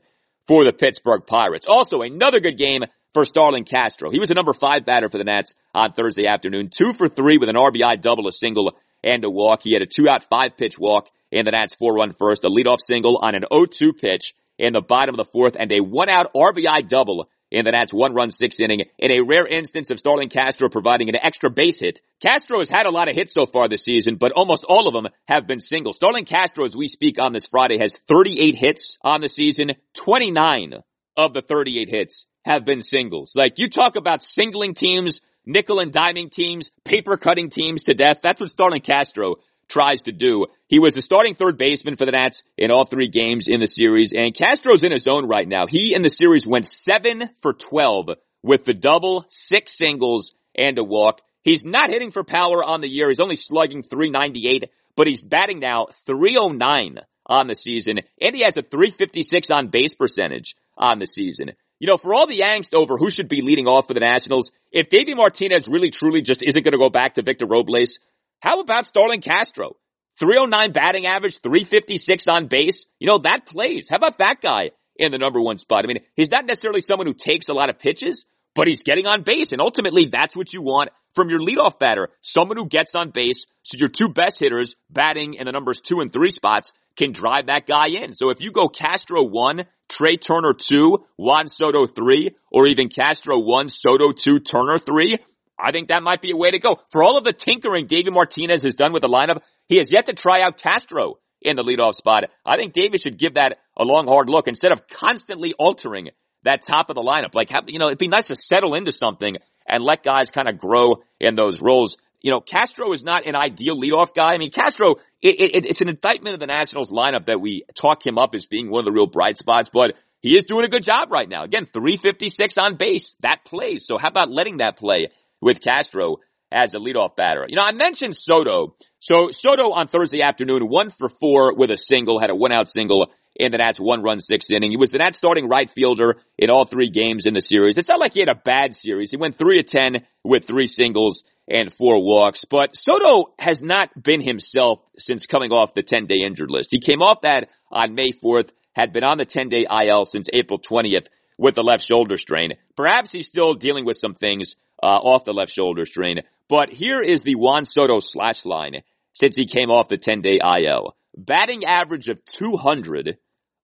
for the Pittsburgh Pirates. Also, another good game for Starlin Castro. He was a number five batter for the Nats on Thursday afternoon, two for three with an RBI double, a single, and a walk. He had a two out five pitch walk in the Nats four run first, a leadoff single on an 0-2 pitch in the bottom of the fourth and a one out RBI double in the Nats one run six inning in a rare instance of Starlin Castro providing an extra base hit. Castro has had a lot of hits so far this season, but almost all of them have been singles. Starlin Castro, as we speak on this Friday, has 38 hits on the season. 29 of the 38 hits have been singles. Like you talk about singling teams, nickel and diming teams, paper cutting teams to death. That's what Starlin Castro tries to do. He was the starting third baseman for the Nats in all three games in the series, and Castro's in his own right now. He in the series went seven for 12 with the double, six singles, and a walk. He's not hitting for power on the year. He's only slugging 398, but he's batting now 309 on the season, and he has a 356 on base percentage on the season. You know, for all the angst over who should be leading off for the Nationals, if Davey Martinez really truly just isn't going to go back to Victor Robles, how about Starlin Castro? 309 batting average, 356 on base. You know, that plays. How about that guy in the number one spot? I mean, he's not necessarily someone who takes a lot of pitches, but he's getting on base. And ultimately, that's what you want from your leadoff batter. Someone who gets on base. So your two best hitters batting in the numbers two and three spots can drive that guy in. So if you go Castro one, Trea Turner two, Juan Soto three, or even Castro one, Soto two, Turner three, I think that might be a way to go. For all of the tinkering Davey Martinez has done with the lineup, he has yet to try out Castro in the leadoff spot. I think Davis should give that a long, hard look instead of constantly altering that top of the lineup. Like, you know, it'd be nice to settle into something and let guys kind of grow in those roles. You know, Castro is not an ideal leadoff guy. I mean, Castro, it, it, it's an indictment of the Nationals lineup that we talk him up as being one of the real bright spots, but he is doing a good job right now. Again, 356 on base. That plays. So how about letting that play with Castro as a leadoff batter? You know, I mentioned Soto. So Soto on Thursday afternoon, one for four with a single, had a one out single in the Nats one run sixth inning. He was the Nats starting right fielder in all three games in the series. It's not like he had a bad series. He went three of 10 with three singles and four walks, but Soto has not been himself since coming off the 10 day injured list. He came off that on May 4th, had been on the 10 day IL since April 20th with the left shoulder strain. Perhaps he's still dealing with some things uh, off the left shoulder strain, but here is the Juan Soto slash line since he came off the 10 day IL. Batting average of 200,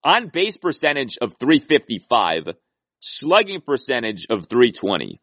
on base percentage of 355, slugging percentage of 320.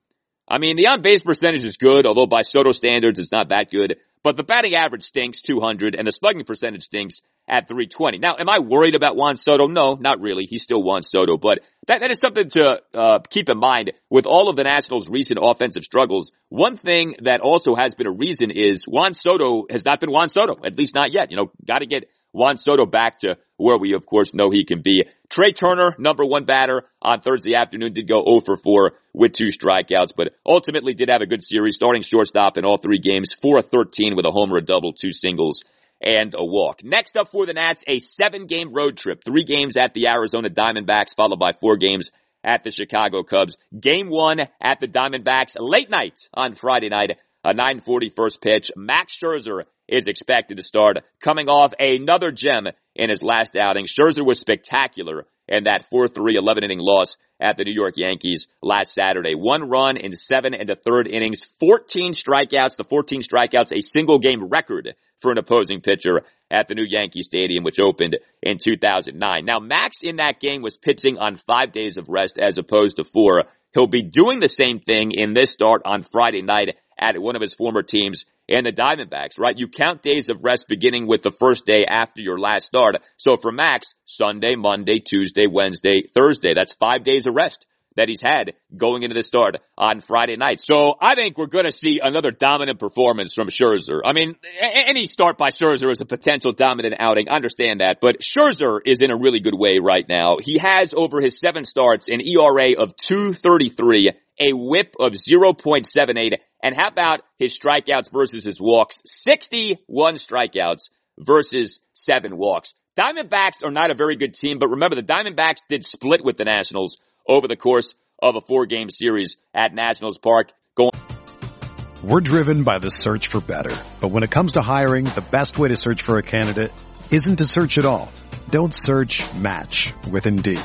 I mean, the on base percentage is good, although by Soto standards, it's not that good. But the batting average stinks 200 and the slugging percentage stinks at 320. Now, am I worried about Juan Soto? No, not really. He's still Juan Soto, but that, that is something to uh, keep in mind with all of the Nationals' recent offensive struggles. One thing that also has been a reason is Juan Soto has not been Juan Soto, at least not yet. You know, got to get Juan Soto back to where we of course know he can be. Trea Turner, number one batter on Thursday afternoon, did go 0 for 4 with two strikeouts, but ultimately did have a good series, starting shortstop in all three games, 4 13 with a homer, a double, two singles, and a walk. Next up for the Nats, a seven game road trip, three games at the Arizona Diamondbacks, followed by four games at the Chicago Cubs. Game one at the Diamondbacks, late night on Friday night, a 940 first pitch. Max Scherzer is expected to start coming off another gem in his last outing. Scherzer was spectacular in that 4-3 11 inning loss at the New York Yankees last Saturday. One run in seven and a third innings, 14 strikeouts, the 14 strikeouts, a single game record for an opposing pitcher at the new Yankee Stadium, which opened in 2009. Now, Max in that game was pitching on five days of rest as opposed to four. He'll be doing the same thing in this start on Friday night at one of his former teams and the Diamondbacks, right? You count days of rest beginning with the first day after your last start. So for Max, Sunday, Monday, Tuesday, Wednesday, Thursday, that's five days of rest that he's had going into the start on Friday night. So I think we're going to see another dominant performance from Scherzer. I mean, any start by Scherzer is a potential dominant outing. I understand that, but Scherzer is in a really good way right now. He has over his seven starts an ERA of 233, a whip of 0.78, and how about his strikeouts versus his walks? 61 strikeouts versus seven walks. Diamondbacks are not a very good team, but remember the Diamondbacks did split with the Nationals over the course of a four game series at Nationals Park. Going We're driven by the search for better, but when it comes to hiring, the best way to search for a candidate isn't to search at all. Don't search match with Indeed.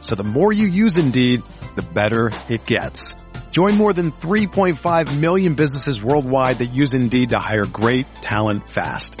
so the more you use Indeed, the better it gets. Join more than 3.5 million businesses worldwide that use Indeed to hire great talent fast.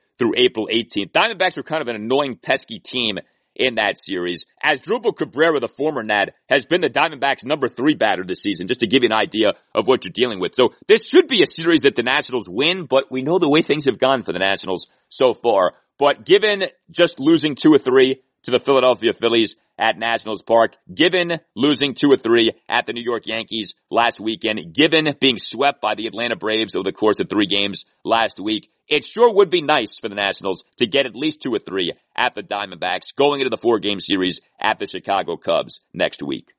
through April 18th. Diamondbacks were kind of an annoying, pesky team in that series. Asdrubal Cabrera, the former Nat, has been the Diamondbacks' number three batter this season, just to give you an idea of what you're dealing with. So this should be a series that the Nationals win, but we know the way things have gone for the Nationals so far. But given just losing two or three to the Philadelphia Phillies at Nationals Park, given losing two or three at the New York Yankees last weekend, given being swept by the Atlanta Braves over the course of three games last week, it sure would be nice for the Nationals to get at least two or three at the Diamondbacks going into the four game series at the Chicago Cubs next week.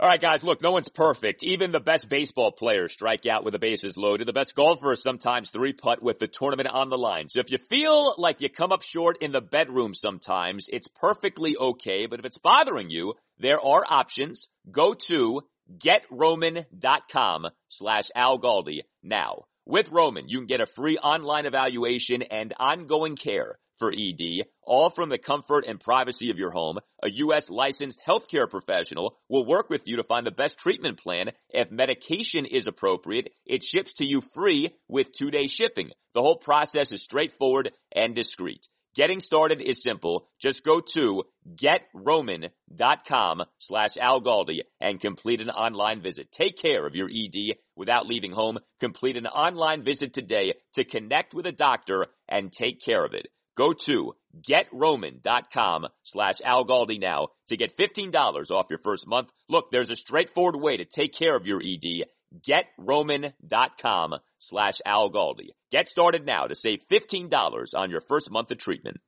All right, guys, look, no one's perfect. Even the best baseball players strike out with the bases loaded. The best golfers sometimes three putt with the tournament on the line. So if you feel like you come up short in the bedroom sometimes, it's perfectly okay. But if it's bothering you, there are options. Go to getroman.com slash Al Galdi now. With Roman, you can get a free online evaluation and ongoing care for ED, all from the comfort and privacy of your home. A U.S. licensed healthcare professional will work with you to find the best treatment plan. If medication is appropriate, it ships to you free with two day shipping. The whole process is straightforward and discreet. Getting started is simple. Just go to getroman.com slash algaldi and complete an online visit. Take care of your ED without leaving home. Complete an online visit today to connect with a doctor and take care of it. Go to getroman.com slash algaldi now to get $15 off your first month. Look, there's a straightforward way to take care of your ED getroman.com slash Al Galdi. Get started now to save $15 on your first month of treatment.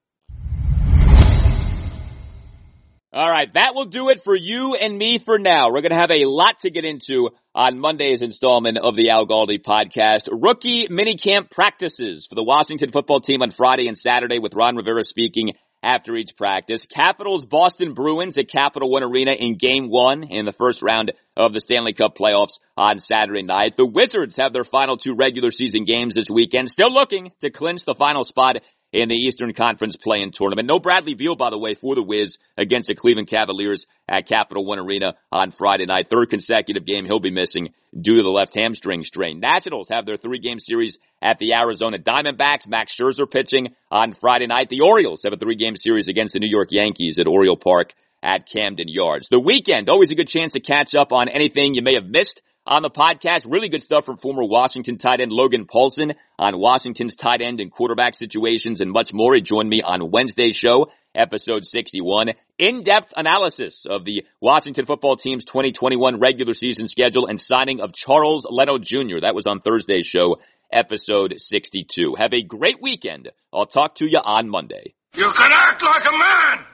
All right, that will do it for you and me for now. We're going to have a lot to get into on Monday's installment of the Al Galdi podcast. Rookie minicamp practices for the Washington football team on Friday and Saturday with Ron Rivera speaking after each practice. Capitals Boston Bruins at Capital One Arena in game one in the first round of the Stanley Cup playoffs on Saturday night. The Wizards have their final two regular season games this weekend, still looking to clinch the final spot in the Eastern Conference play-in tournament. No Bradley Beal, by the way, for the Wiz against the Cleveland Cavaliers at Capital One Arena on Friday night. Third consecutive game he'll be missing due to the left hamstring strain. Nationals have their three-game series at the Arizona Diamondbacks. Max Scherzer pitching on Friday night. The Orioles have a three-game series against the New York Yankees at Oriole Park at Camden Yards. The weekend, always a good chance to catch up on anything you may have missed on the podcast. Really good stuff from former Washington tight end Logan Paulson on Washington's tight end and quarterback situations and much more. He joined me on Wednesday's show, episode 61. In-depth analysis of the Washington football team's 2021 regular season schedule and signing of Charles Leno Jr. That was on Thursday's show, episode 62. Have a great weekend. I'll talk to you on Monday. You can act like a man!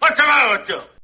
What's the matter with you?